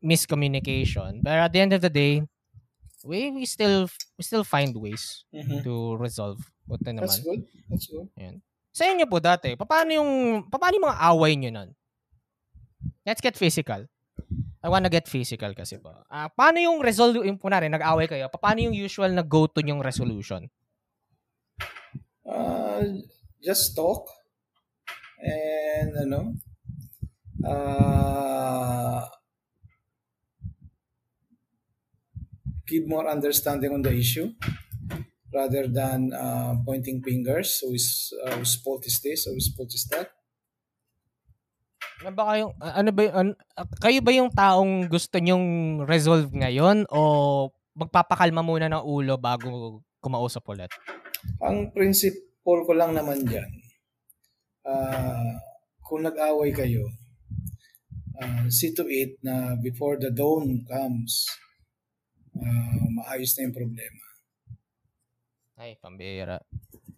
miscommunication. But at the end of the day, we, we still we still find ways Mhm. to resolve. Buti That's naman. good. That's good. Sa inyo po dati, paano yung, paano yung mga away nyo nun? Let's get physical. I wanna get physical kasi po. Ah, paano yung resolve, yung kunwari, nag-away kayo, paano yung usual na go-to yung resolution? Uh, just talk and ano uh, give more understanding on the issue rather than uh, pointing fingers so whose, uh, whose fault is this or whose fault is that Ano ba kayong, ah, ano ba yung, an- ah, kayo ba yung taong gusto nyong resolve ngayon o magpapakalma muna ng ulo bago kumausap ulit? ang principle ko lang naman dyan uh, kung nag-away kayo uh, see to it na before the dawn comes uh, maayos na yung problema Ay, pambira.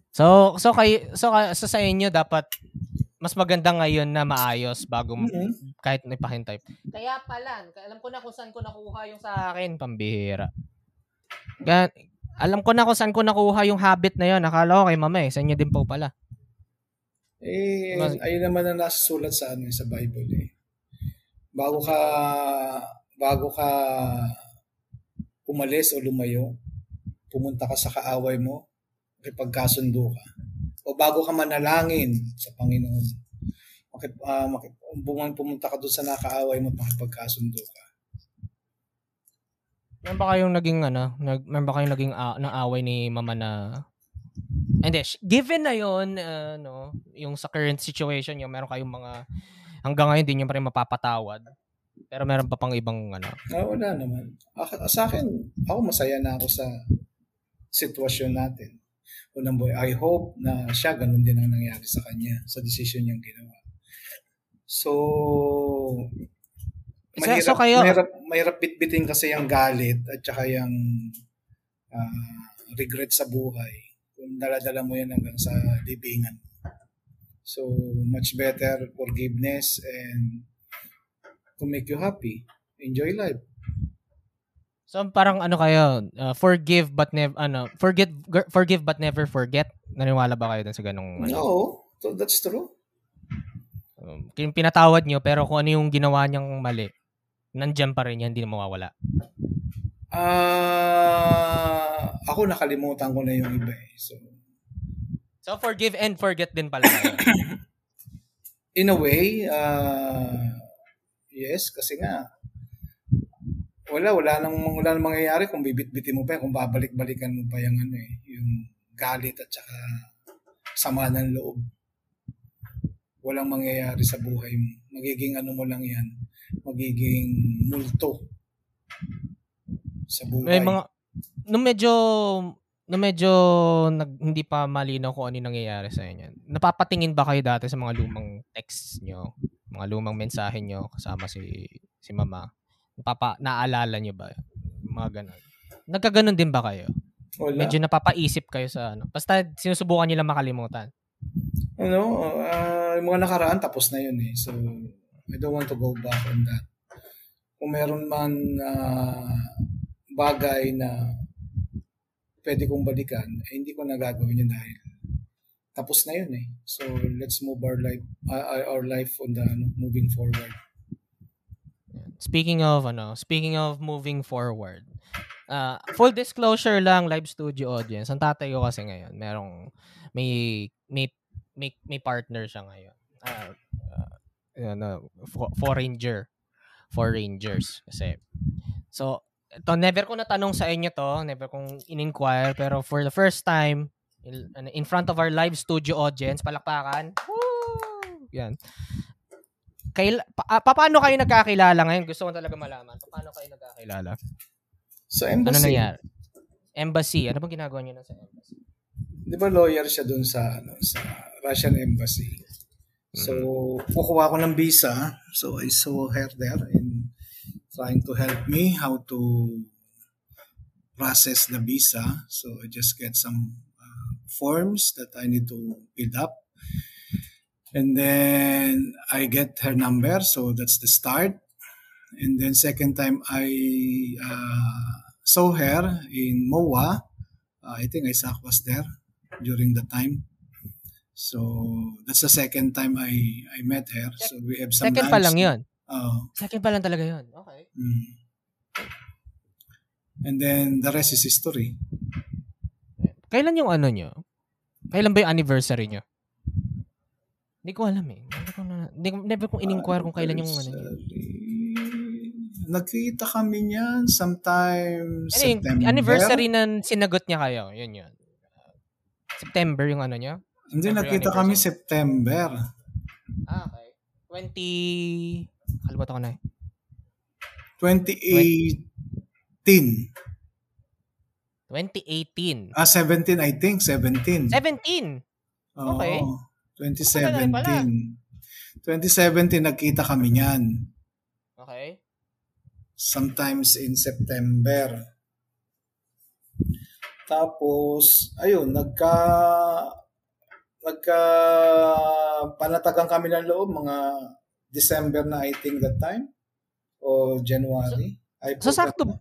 So, so kay so, kay- so sa inyo dapat mas maganda ngayon na maayos bago Mhm. kahit ipahintay. Kaya pala, alam ko na kung saan ko nakuha yung sa akin, pambihira. Kaya, alam ko na kung saan ko nakuha yung habit na yun. Akala ko kay mama eh. Sa inyo din po pala. Eh, Mas- ayun naman ang nasusulat sa ano eh, sa Bible eh. Bago ka bago ka umalis o lumayo, pumunta ka sa kaaway mo, pagkasundo ka. O bago ka manalangin sa Panginoon, makip, uh, makip, bumang pumunta ka doon sa nakaaway mo, makipagkasundo ka. Meron ba kayong naging ano, nag, meron ba kayong naging uh, away ni mama na hindi, given na yon uh, no, yung sa current situation yung meron kayong mga hanggang ngayon din yung pa rin mapapatawad. Pero meron pa pang ibang ano. Ah, wala naman. Ako, sa akin, ako masaya na ako sa sitwasyon natin. Unang boy, I hope na siya ganun din ang nangyari sa kanya sa decision niyang ginawa. So, mahirap, so, kayo, mahirap, mahirap bitbitin kasi yung galit at saka yung uh, regret sa buhay daladala mo yan hanggang sa libingan. So, much better forgiveness and to make you happy. Enjoy life. So parang ano kayo, uh, forgive but never ano, forget forgive but never forget. Naniwala ba kayo dun sa ganung ano? No, so that's true. Um, pinatawad nyo pero kung ano yung ginawa niyang mali, nandiyan pa rin yan, hindi na mawawala. Ah, uh, ako nakalimutan ko na yung iba eh. So So forgive and forget din pala [COUGHS] In a way, uh, yes, kasi nga wala wala nang wala nang mangyayari kung bibit-bitin mo pa kung babalik-balikan mo pa yung ano eh, yung galit at saka sama ng loob. Walang mangyayari sa buhay mo. Magiging ano mo lang yan. Magiging multo sa buhay. May mga nung medyo na medyo nag, hindi pa malinaw kung ano nangyayari sa inyo. Napapatingin ba kayo dati sa mga lumang text nyo? Mga lumang mensahe nyo kasama si si mama? Napapa, naalala nyo ba? Mga ganun. Nagkaganon din ba kayo? Wala. Medyo napapaisip kayo sa ano. Basta sinusubukan nyo lang makalimutan. Ano, uh, mga nakaraan tapos na yun eh. So, I don't want to go back on that. Kung meron man uh, bagay na pwede kong balikan, eh, hindi ko nagagawin yun dahil tapos na yun eh. So let's move our life uh, our life on the ano, moving forward. Speaking of ano, speaking of moving forward. Uh, full disclosure lang live studio audience. Ang tatay ko kasi ngayon, merong may may may, may partner siya ngayon. Uh, uh, ano, for ranger. For rangers kasi. So, ito, never ko natanong sa inyo to, never kong in-inquire, pero for the first time, in, ano, in front of our live studio audience, palakpakan. Woo! Yan. Kail, pa, ah, paano kayo nagkakilala ngayon? Gusto ko talaga malaman. Paano kayo nagkakilala? Sa embassy. Ano nangyari? Embassy. Ano bang ginagawa niyo na sa embassy? Di ba lawyer siya doon sa ano sa Russian embassy. So, mm-hmm. kukuha ko ng visa. So, I saw her there in trying to help me how to process the visa. So I just get some uh, forms that I need to fill up. And then I get her number, so that's the start. And then second time I uh, saw her in MOA. Uh, I think Isaac was there during the time. So that's the second time I I met her. So we have some Second pa lang 'yon. Oh. Second pa lang talaga yun. Okay. Mm. And then, the rest is history. Kailan yung ano nyo? Kailan ba yung anniversary nyo? Hindi ko alam eh. Never ko, na, hindi, never kong in-inquire kung kailan yung ano nyo. Nagkita kami niyan sometime ano, September. anniversary na sinagot niya kayo. Yun yun. September yung ano niya? Hindi, nagkita kami September. Ah, okay. 20... Kalimutan ko na eh. 2018. 2018. Ah, 17 I think. 17. 17? Okay. Oo, 2017. 2017 nagkita kami niyan. Okay. Sometimes in September. Tapos, ayun, nagka nagka panatagan kami ng loob mga December na I think that time o January. So, so sakto na.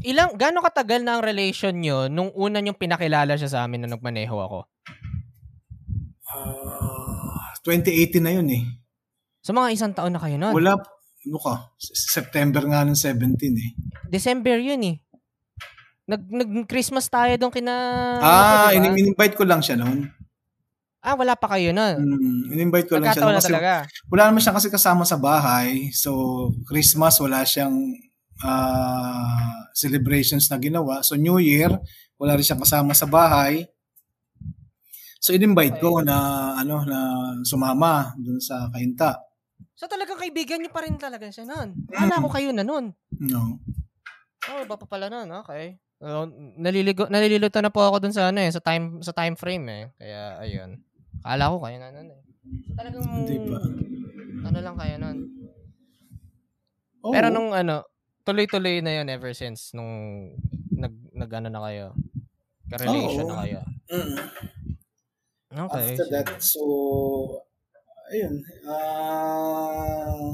Ilang gaano katagal na ang relation nyo nung una yung pinakilala siya sa amin na nagmaneho ako? Uh, 2018 na yun eh. So mga isang taon na kayo noon? Wala, ano ka, September nga ng 17 eh. December yun eh. Nag, nag-Christmas tayo doon kina... Ah, diba? in-invite ko lang siya noon. Ah, wala pa kayo nun. Mm, in-invite ko lang siya. Na Kasi talaga. wala naman siya kasi kasama sa bahay. So, Christmas, wala siyang ah, celebrations na ginawa. So, New Year, wala rin siyang kasama sa bahay. So, in-invite ko na, ano, na sumama dun sa kahinta. So talagang kaibigan niyo pa rin talaga siya nun. [LAUGHS] Akala ko kayo na nun. No. Oh, ba pa pala nun. Okay. So, naliligo, nalilito na po ako dun sa ano eh, sa time sa time frame eh. Kaya ayun. Akala ko kayo na nun eh. So, talagang Hindi pa. ano lang kayo nun. Oo. Pero nung ano, tuloy-tuloy na yun ever since nung nag nag ano na kayo. Relation Oo. na kayo. Mm. Okay. After that, so, ayun, ah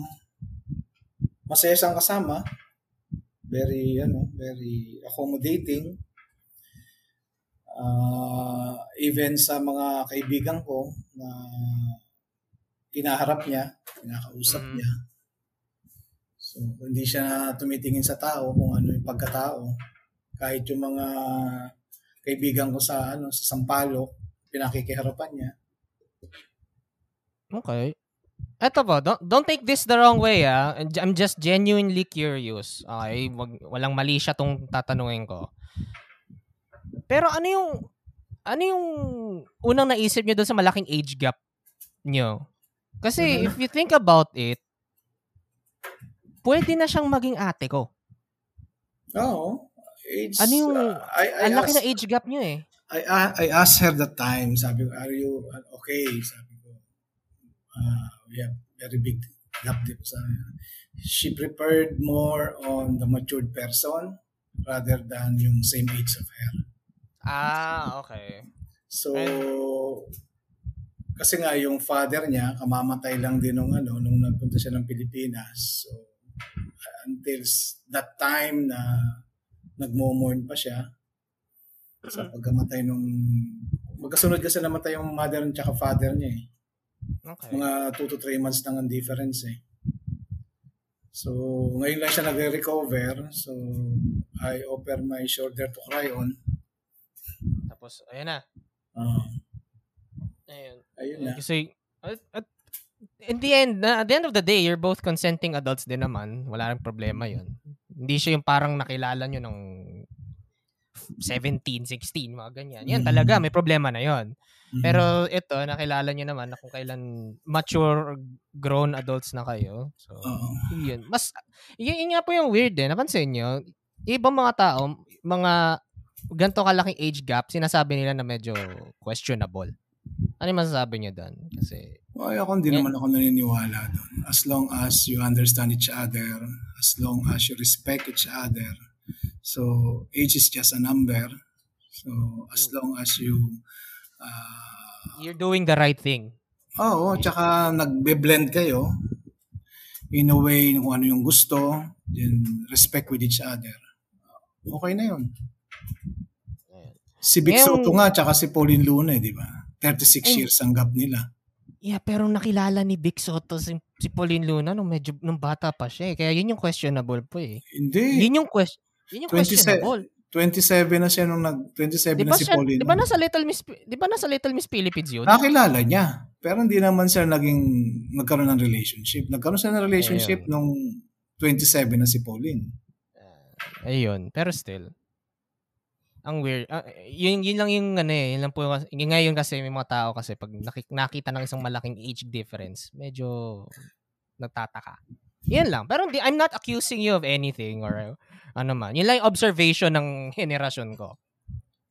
masaya siyang kasama. Very, ano, very accommodating. Ah, even sa mga kaibigan ko na kinaharap niya, kinakausap Mhm. niya. So, hindi siya tumitingin sa tao kung ano yung pagkatao. Kahit yung mga kaibigan ko sa ano sa Sampaloc, pinakikiharapan niya. Okay. Eto po, don't, don't take this the wrong way ah. I'm just genuinely curious. Okay, wag, walang mali siya tong tatanungin ko. Pero ano yung ano yung unang naisip niyo doon sa malaking age gap niyo? Kasi if you think about it, pwede na siyang maging ate ko. Oo. Age, Ano yung- uh, I, I, Ang laki ng age gap niyo eh. I, I, asked her that time, sabi ko, are you okay? Sabi ko, uh, we have very big gap dito sa She prepared more on the matured person rather than yung same age of her. Ah, okay. So, kasi nga yung father niya, kamamatay lang din nung ano, nung nagpunta siya ng Pilipinas. So, until that time na nagmo-mourn pa siya sa pagkamatay nung magkasunod kasi namatay yung mother at saka father niya eh. Okay. Mga 2 to 3 months lang ang difference eh. So, ngayon lang siya nagre-recover. So, I offer my shoulder to cry on. Tapos ayun na. Ah, Ayun. ayun na. Kasi, at, at, in the end, na, at the end of the day, you're both consenting adults din naman. Wala rin problema yun. Hindi siya yung parang nakilala nyo ng 17, 16, mga ganyan. Yan Mm. talaga, may problema na yon. Mhm. Pero ito, nakilala nyo naman na kung kailan mature, grown adults na kayo. So, Oo. yun. Mas, yun, yun nga po yung weird eh. Napansin nyo, ibang mga tao, mga ganito kalaking age gap, sinasabi nila na medyo questionable. Ano yung masasabi nyo doon? Kasi, Ay, ako hindi Yeah. naman ako naniniwala doon. As long as you understand each other, as long as you respect each other. So, age is just a number. So, as long as you uh, you're doing the right thing. Oo, tsaka nagbe-blend kayo in a way kung ano yung gusto, then respect with each other. Okay na yun. Si Vic Ngayong- Soto nga, tsaka si Pauline Luna, eh, di ba? 36 Ay. years ang gap nila. Yeah, pero nakilala ni Vic Soto si, si Pauline Luna nung medyo nung bata pa siya eh. Kaya yun yung questionable po eh. Hindi. Yun yung question. Yun yung 27 questionable. 27 na siya nung nag 27 Di na si siya, Pauline. di ba nasa Little Miss di ba nasa Little Miss Philippines yun? Nakilala niya. Pero hindi naman siya naging nagkaroon ng relationship. Nagkaroon siya ng relationship Ayun. nung 27 na si Pauline. Ayun, pero still. Ang weird. Ah, yun, yun lang yung ano eh. Yun lang po. yung- ngayon kasi may mga tao kasi pag naki- nakita ng isang malaking age difference, medyo nagtataka. Yan lang. Pero hindi, I'm not accusing you of anything or ano man. Yun lang yung observation ng henerasyon ko.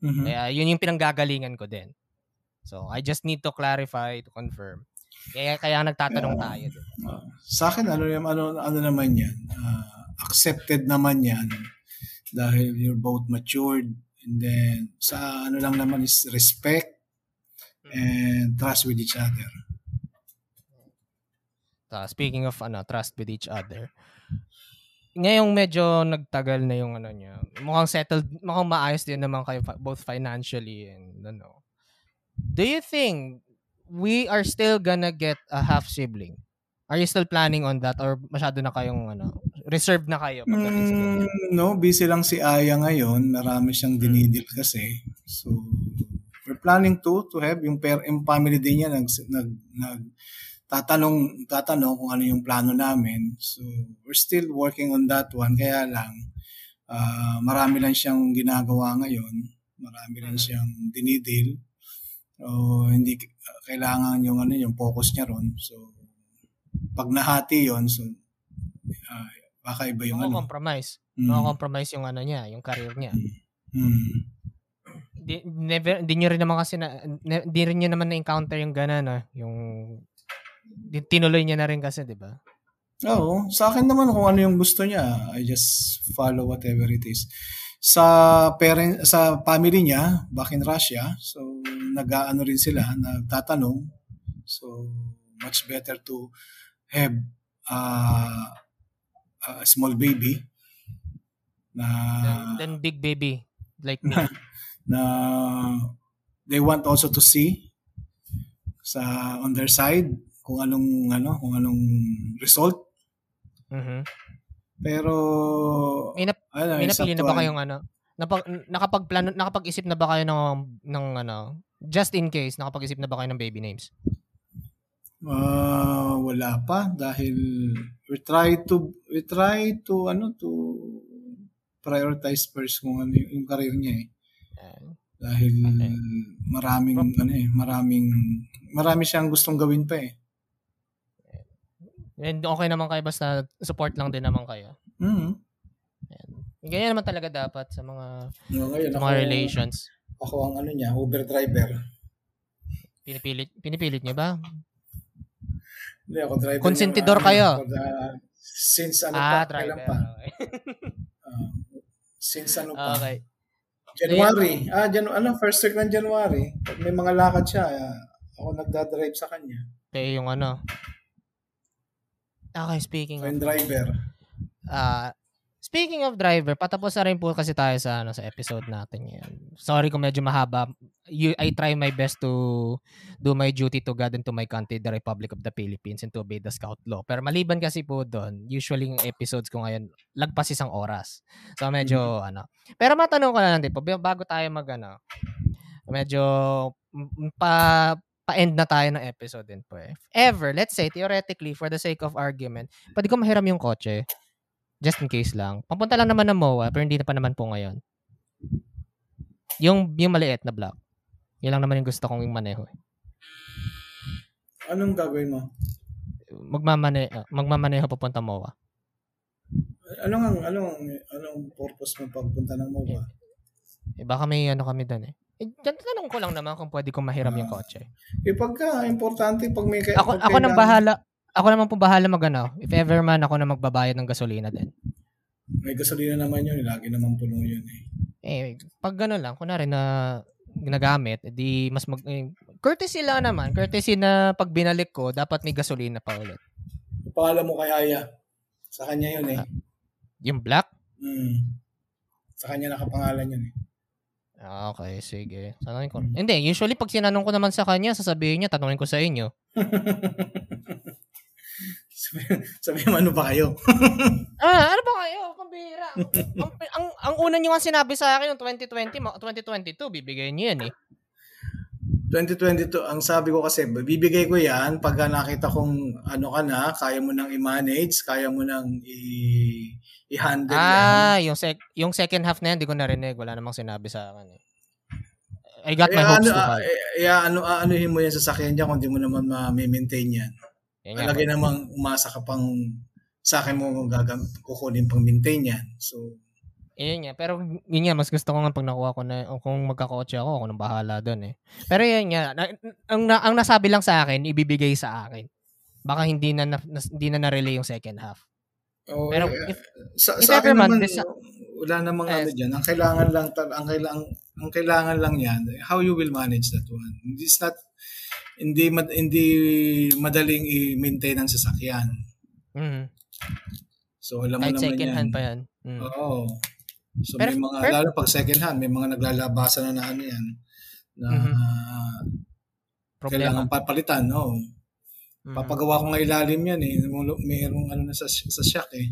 Mhm. Kaya yun yung pinanggagalingan ko din. So, I just need to clarify, to confirm. Kaya, kaya nagtatanong tayo. Din. Ah, sa akin ano yung- ano ano naman 'yan. Ah, accepted naman 'yan dahil you're both matured and then sa ano lang naman is respect and trust with each other. Uh, speaking of ano, trust with each other. Ngayong medyo nagtagal na yung ano niya. Mukhang settled, mukhang maayos din naman kayo both financially and ano. Do you think we are still gonna get a half sibling? Are you still planning on that or masyado na kayong ano, reserved na kayo? Mm, no, busy lang si Aya ngayon. Marami siyang dinidil kasi. So, we're planning to to have yung, per, yung family din niya nag, nag, nag tatanong tatanong kung ano yung plano namin. So we're still working on that one kaya lang uh, marami lang siyang ginagawa ngayon. Marami lang siyang dinidil. So hindi kailangan yung ano yung focus niya ron. So pag nahati yon so baka iba yung ano. compromise. Mm. compromise yung ano niya, yung career niya. Mm. Di, never, di nyo rin naman kasi na, ne, di rin nyo naman na-encounter yung gana, no? Yung, di, tinuloy niya na rin kasi, di ba? Oo. Sa akin naman kung ano yung gusto niya, I just follow whatever it is. Sa parent, sa family niya, back in Russia, so nag-aano rin sila, nagtatanong. So much better to have uh, a small baby na Then, then big baby, like me. [LAUGHS] na they want also to see sa on their side kung anong ano kung anong result Mhm. pero May, nap- ano, may napili na ba kayong ano? Napag, nakapagplano, nakapag-isip na ba kayo ng, ng ano, just in case, nakapag-isip na ba kayo ng baby names? Ah, wala pa dahil we try to we try to ano to prioritize first kung ano yung, yung career niya eh. Uh, Dahil Okay. maraming ano eh, maraming marami siyang gustong gawin pa eh. and okay naman kayo, basta support lang din naman kayo. Mhm. Ganyan naman talaga dapat sa mga No, ngayon sa ako, mga relations. ako ang ano niya, Uber driver. Pinipilit, pinipilit niyo ba? Hindi ako driver. Konsentidor ng, kayo? for the- since ano ah, pa, kailan driver. pa. Okay. [LAUGHS] Ah, since ano pa. okay. January. Ah, Janu ano, first week ng January. Pag may mga lakad siya, ah, ako nagdadrive sa kanya. Kaya yung ano. Okay, speaking So, of driver. Ah, speaking of driver, patapos na rin po kasi tayo sa ano sa episode natin ngayon. Sorry kung medyo mahaba. You, I try my best to do my duty to God and to my country, the Republic of the Philippines, and to obey the Scout Law. Pero maliban kasi po doon, usually yung episodes ko ngayon, lagpas isang oras. So medyo ano. Pero matanong ko na lang din po, bago tayo mag ano, medyo pa pa-end na tayo ng episode din po eh. Ever, let's say, theoretically, for the sake of argument, pwede ko mahiram yung kotse. Just in case lang. Papunta lang naman ng MOA, pero hindi na pa naman po ngayon. Yung, yung maliit na block. Yun lang naman yung gusto kong maneho. eh. Anong gagawin mo? Magmamane, uh, magmamaneho papunta MOA. Anong anong anong purpose mo pagpunta ng MOBA? Eh, baka may ano kami doon eh. Eh, tanong ko lang naman kung pwede kong mahiram yung kotse. Eh pagka importante pag may Ako, pag ako nang bahala. Ako naman po bahala mag ano. If ever man, ako na magbabayad ng gasolina din. May gasolina naman yun, eh, lagi naman puno yun eh. Eh, pag gano'n lang, kunwari na ginagamit, di mas mag... Eh, courtesy lang naman. Courtesy na pag binalik ko, dapat may gasolina pa ulit. Pangalan mo kay Aya. Sa kanya yun eh. Yung black? Mm. Sa kanya nakapangalan yun eh. Ah, Okay, sige. Tanungin ko. Hindi, usually pag sinanong ko naman sa kanya, sasabihin niya, tanungin ko sa inyo. [LAUGHS] sabi, sabi mo ano ba kayo? [LAUGHS] Ah, ano ba kayo? Pambira. ang, ang, ang una niyo nga sinabi sa akin noong 2020, ma- 2022, bibigay niyo yan eh. 2022, ang sabi ko kasi, bibigay ko yan pag nakita kong ano ka na, kaya mo nang i-manage, kaya mo nang i- i-handle yan. Ah, yung, sec- yung second half na yan, di ko narinig. Wala namang sinabi sa akin eh. I got my Eh, hopes ano, too high. eh, eh, ano, aanuhin mo yan sa sakyan niya kung di mo naman ma-maintain yan. Yan nga. Talaga namang umasa ka pang sa akin mo gagam kukunin pang maintain yan. So, Yun nga. Pero yun nga, mas gusto ko nga pag nakuha ko na, o kung magkakotse ako, ako nang bahala doon eh. Pero yun nga, na, ang, na, ang nasabi lang sa akin, ibibigay sa akin. Baka hindi na, na, na- hindi na na-relay yung second half. oh, Pero eh, if, sa, if sa akin man, naman, this- wala namang Eh, ano diyan. Ang kailangan lang ang kailangan ang kailangan lang yan how you will manage that one. It's not hindi mad, hindi madaling i-maintain ang sasakyan. mhm. So alam mo kahit naman second yan. hand pa yan. Mm. Oo. So Pero- may mga pero- lalo pag second hand, may mga naglalabasan na na ano yan na Mhm. Problema. kailangan papalitan, no. Mhm. Papagawa ko nga ilalim yan eh. Mayroong ano na sa, sa shock eh.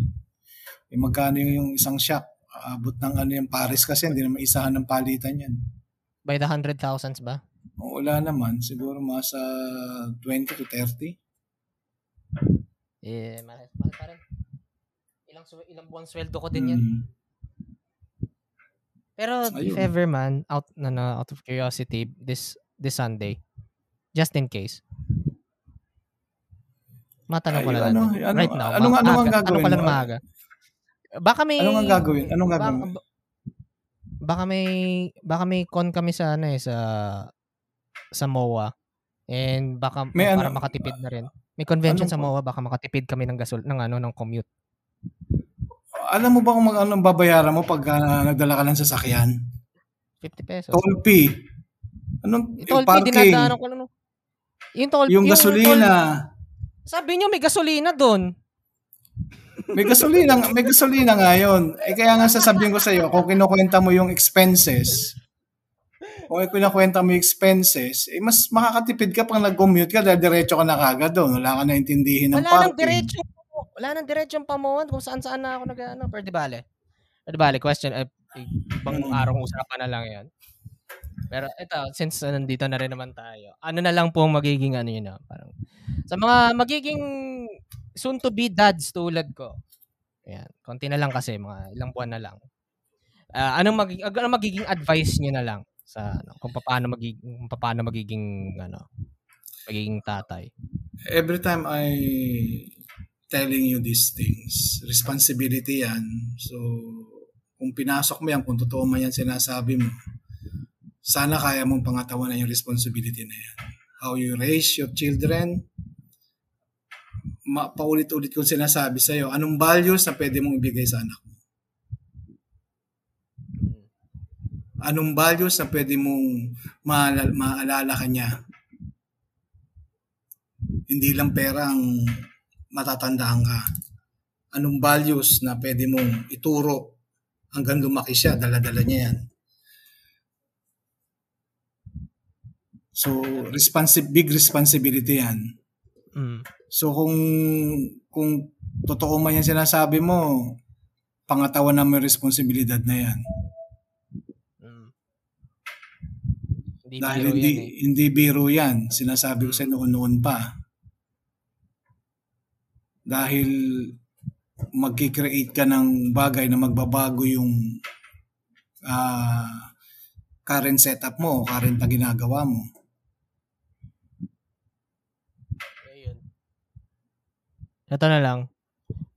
eh. Magkano yung isang shock? Aabot ng ano yung Paris kasi hindi na maisahan ng palitan yan. By the hundred thousands ba? Wala naman. Siguro mga sa 20 to 30. Eh, mahal, mahal pa rin. Ilang, ilang buwan sweldo ko din yan. Mm. Pero if Ayun. ever man, out, na, na, out of curiosity, this this Sunday, just in case, matanong ko na ano, lang. ano, right now, ano, ma- ano ang maaga. gagawin lang mo? na maaga. Baka may... Ano nga gagawin? Anong gagawin? Baka, baka may baka may con kami sa ano eh sa sa MOA and baka May para ano- makatipid na rin. May convention sa? MOA baka makatipid kami ng gasol ng ano ng commute. Alam mo ba kung mag, anong babayaran mo pag ah, nagdala ka ng sasakyan? 50 pesos. Toll fee. Anong Yung toll yung fee, parking? dinadaanan ko lang. no. Yung toll Yung toll- gasolina. sabi niyo may gasolina doon. May gasolina, may gasolina nga yun. Eh kaya nga sasabihin ko sa iyo, kung kinukwenta mo yung expenses, kung kinukwenta mo yung expenses, eh mas makakatipid ka pag nag-commute ka dahil diretso ka na kagad doon. Wala ka na intindihin ng Wala nang parking. diretso. Wala nang diretsong pamuhan kung saan saan na ako nag ano, pero di bale. Pero di bale, question eh, ibang Mm. araw usapan na lang 'yan. Pero ito, since uh, nandito na rin naman tayo, ano na lang po ang magiging ano yun, ah, parang sa mga magiging soon to be dads tulad ko. Ayan, konti na lang kasi mga ilang buwan na lang. Ah, anong magiging anong magiging advice niyo na lang sa ano, kung paano magiging kung paano magiging ano magiging tatay. Every time I telling you these things, responsibility yan. So, kung pinasok mo yan, kung totoo man yan sinasabi mo, sana kaya mong pangatawanan yung responsibility na yan. How you raise your children, ma- paulit-ulit kong sinasabi sa'yo, anong values na pwede mong ibigay sa anak mo? Anong values na pwede mong maalala, maalala ka niya? Hindi lang pera ang matatandaan ka. Anong values na pwede mong ituro hanggang lumaki siya, dala-dala niya yan. So, responsi- big responsibility yan. Mm. So kung kung totoo man yan sinasabi mo, pangatawan na mo yung responsibilidad na yan. Hindi Dahil biro hindi, yan eh. hindi biro yan. Sinasabi ko sa noon-noon pa. Dahil magkikreate ka ng bagay na magbabago yung ah, current setup mo, current na ginagawa mo. Ayun. Ito na lang.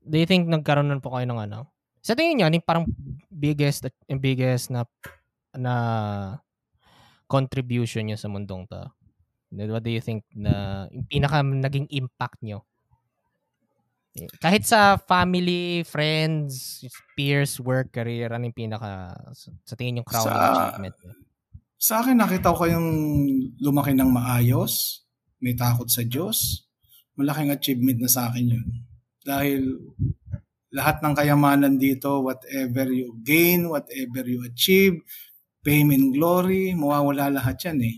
Do you think nagkaroon na po kayo ng ano? Sa tingin niyo, ano yung parang biggest, biggest na na contribution niyo sa mundong to? What do you think na yung pinaka naging impact niyo? Eh, Kahit sa family, friends, peers, work, career, ano yung pinaka sa, tingin yung crowning Sa- achievement? Sa akin, nakita ko kayong lumaki ng maayos, may takot sa Diyos. Malaking achievement na sa akin yun. Dahil lahat ng kayamanan dito, whatever you gain, whatever you achieve, fame and glory, mawawala lahat yan eh.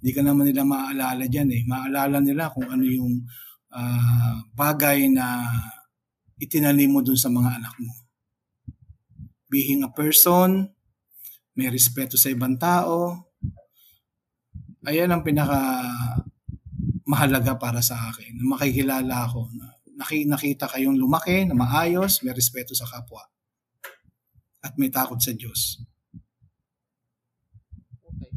Hindi ka naman nila maaalala dyan eh. Maaalala nila kung ano yung ah, bagay na itinanim mo dun sa mga anak mo. Being a person, may respeto sa ibang tao. Ayan ang pinaka mahalaga para sa akin. Na makikilala ako na naki, nakita kayong lumaki, na maayos, may respeto sa kapwa. At may takot sa Diyos. Okay.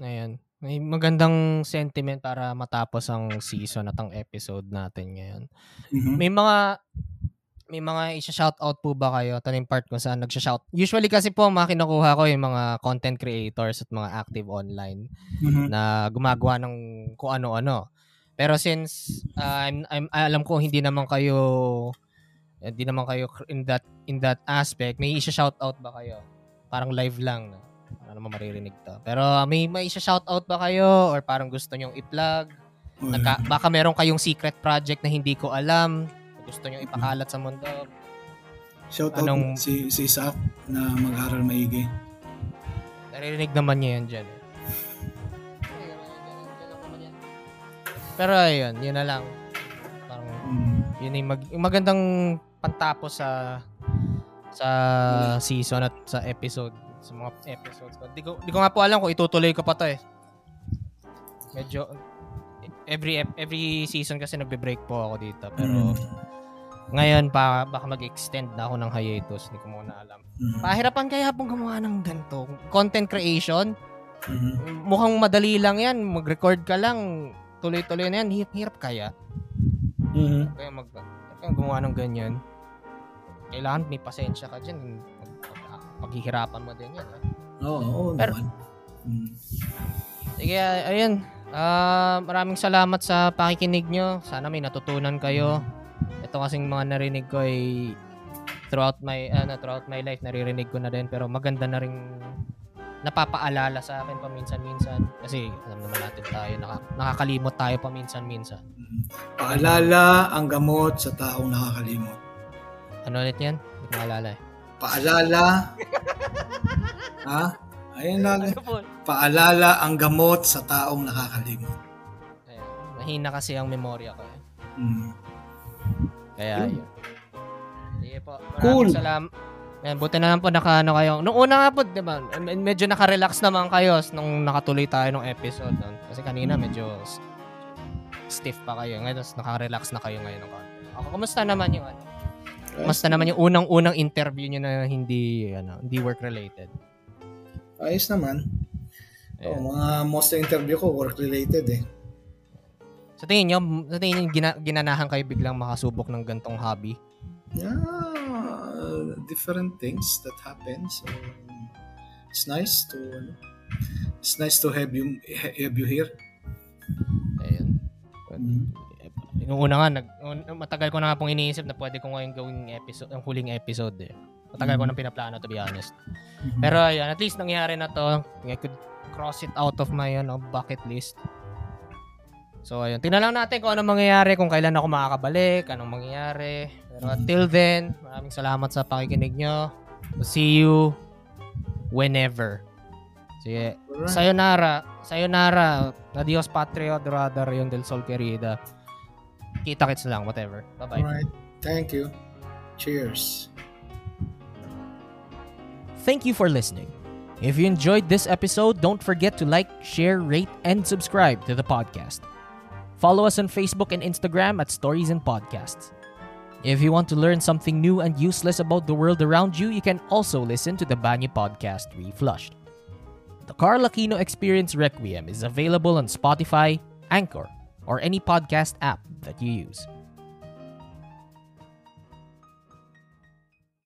Ayan. May magandang sentiment para matapos ang season at ang episode natin ngayon. Mhm. May mga may mga i-shout out po ba kayo? Ito yung part kung saan nag-shout. Usually kasi po, mga kinukuha ko yung mga content creators at mga active online Mhm. na gumagawa ng kung ano-ano. Pero since uh, I'm, I'm, alam ko hindi naman kayo hindi naman kayo in that in that aspect, may i-shout out ba kayo? Parang live lang. No? Para naman maririnig to. Pero uh, may may i-shout out ba kayo or parang gusto nyong i-plug? Well, Nagka, baka meron kayong secret project na hindi ko alam. Gusto nyong ipakalat sa mundo. shout out anong- si, si Isaac na mag-aral maigi. Naririnig naman niya yan dyan. eh. Pero ayun, yun na lang. Parang Mm. yun yung, mag, yung magandang pantapos sa sa season at sa episode sa mga episodes ko. Di ko, di ko nga po alam kung itutuloy ko pa to eh. medyo every every season kasi nagbe-break po ako dito pero Mm. ngayon pa baka mag-extend na ako ng hiatus, hindi ko muna alam. Mm. Pahirapan kaya pong gumawa ng ganito. Content creation, Mhm. mukhang madali lang yan. Mag-record ka lang, tuloy-tuloy na yan. Hirap, hirap kaya. Mhm. Kaya mag kaya gumawa ng ganyan. Kailangan may pasensya ka dyan. Pag- Paghihirapan mo din yan. Ha? Oo, oo Pero- naman. Mm. Sige, ayun. Ah, maraming salamat sa pakikinig nyo. Sana may natutunan kayo. Ito kasing mga narinig ko ay throughout my ano, throughout my life naririnig ko na din pero maganda na rin napapaalala sa akin paminsan-minsan kasi alam naman natin tayo naka, nakakalimot tayo paminsan-minsan. Paalala ang gamot sa taong nakakalimot. Ano ulit 'yan? Hindi ko maalala eh. Paalala. [LAUGHS] ha? Ayun lang. Ano po? Paalala ang gamot sa taong nakakalimot. Ayun. Mahina kasi ang memorya ko eh. Mm. Kaya Yun. yun. Sige po. Maraming Cool. Salamat. Yan, buti na lang po nakaano kayo. Nung una nga po, di ba, med- medyo naka-relax naman kayo nung nakatuloy tayo ng episode. No? Kasi kanina medyo stiff pa kayo. Ngayon, naka-relax na kayo ngayon ng konti. Ako, kumusta naman yung ano? Kumusta naman yung unang-unang interview nyo na hindi, ano, hindi work-related? Ayos naman. Ayan. Oh, mga most interview ko work-related eh. Sa tingin nyo, sa tingin nyo, gina- ginanahan kayo biglang makasubok ng gantong hobby? Yeah, different things that happen. So, it's nice to, ano, it's nice to have you, have you here. Ayun. Mm. Yung una nga, nag, matagal ko na nga pong iniisip na pwede ko ngayon gawing episode, ang huling episode eh. Matagal ko Mhm. nang pinaplano to be honest. Mhm. Pero ayun, at least nangyari na to. I could cross it out of my ano, bucket list. So ayun, tingnan lang natin kung ano mangyayari, kung kailan ako makakabalik, anong mangyayari. Pero until then, maraming salamat sa pakikinig nyo. We'll see you whenever. Sige, sayonara. Sayonara. Adios patria, dorada, rayon del sol querida. Kita-kits lang, whatever. Bye-bye. Alright. Thank you. Cheers. Thank you for listening. If you enjoyed this episode, don't forget to like, share, rate, and subscribe to the podcast. Follow us on Facebook and Instagram at Stories and Podcasts. If you want to learn something new and useless about the world around you, you can also listen to the Banyu podcast Reflushed. The Carl Aquino Experience Requiem is available on Spotify, Anchor, or any podcast app that you use.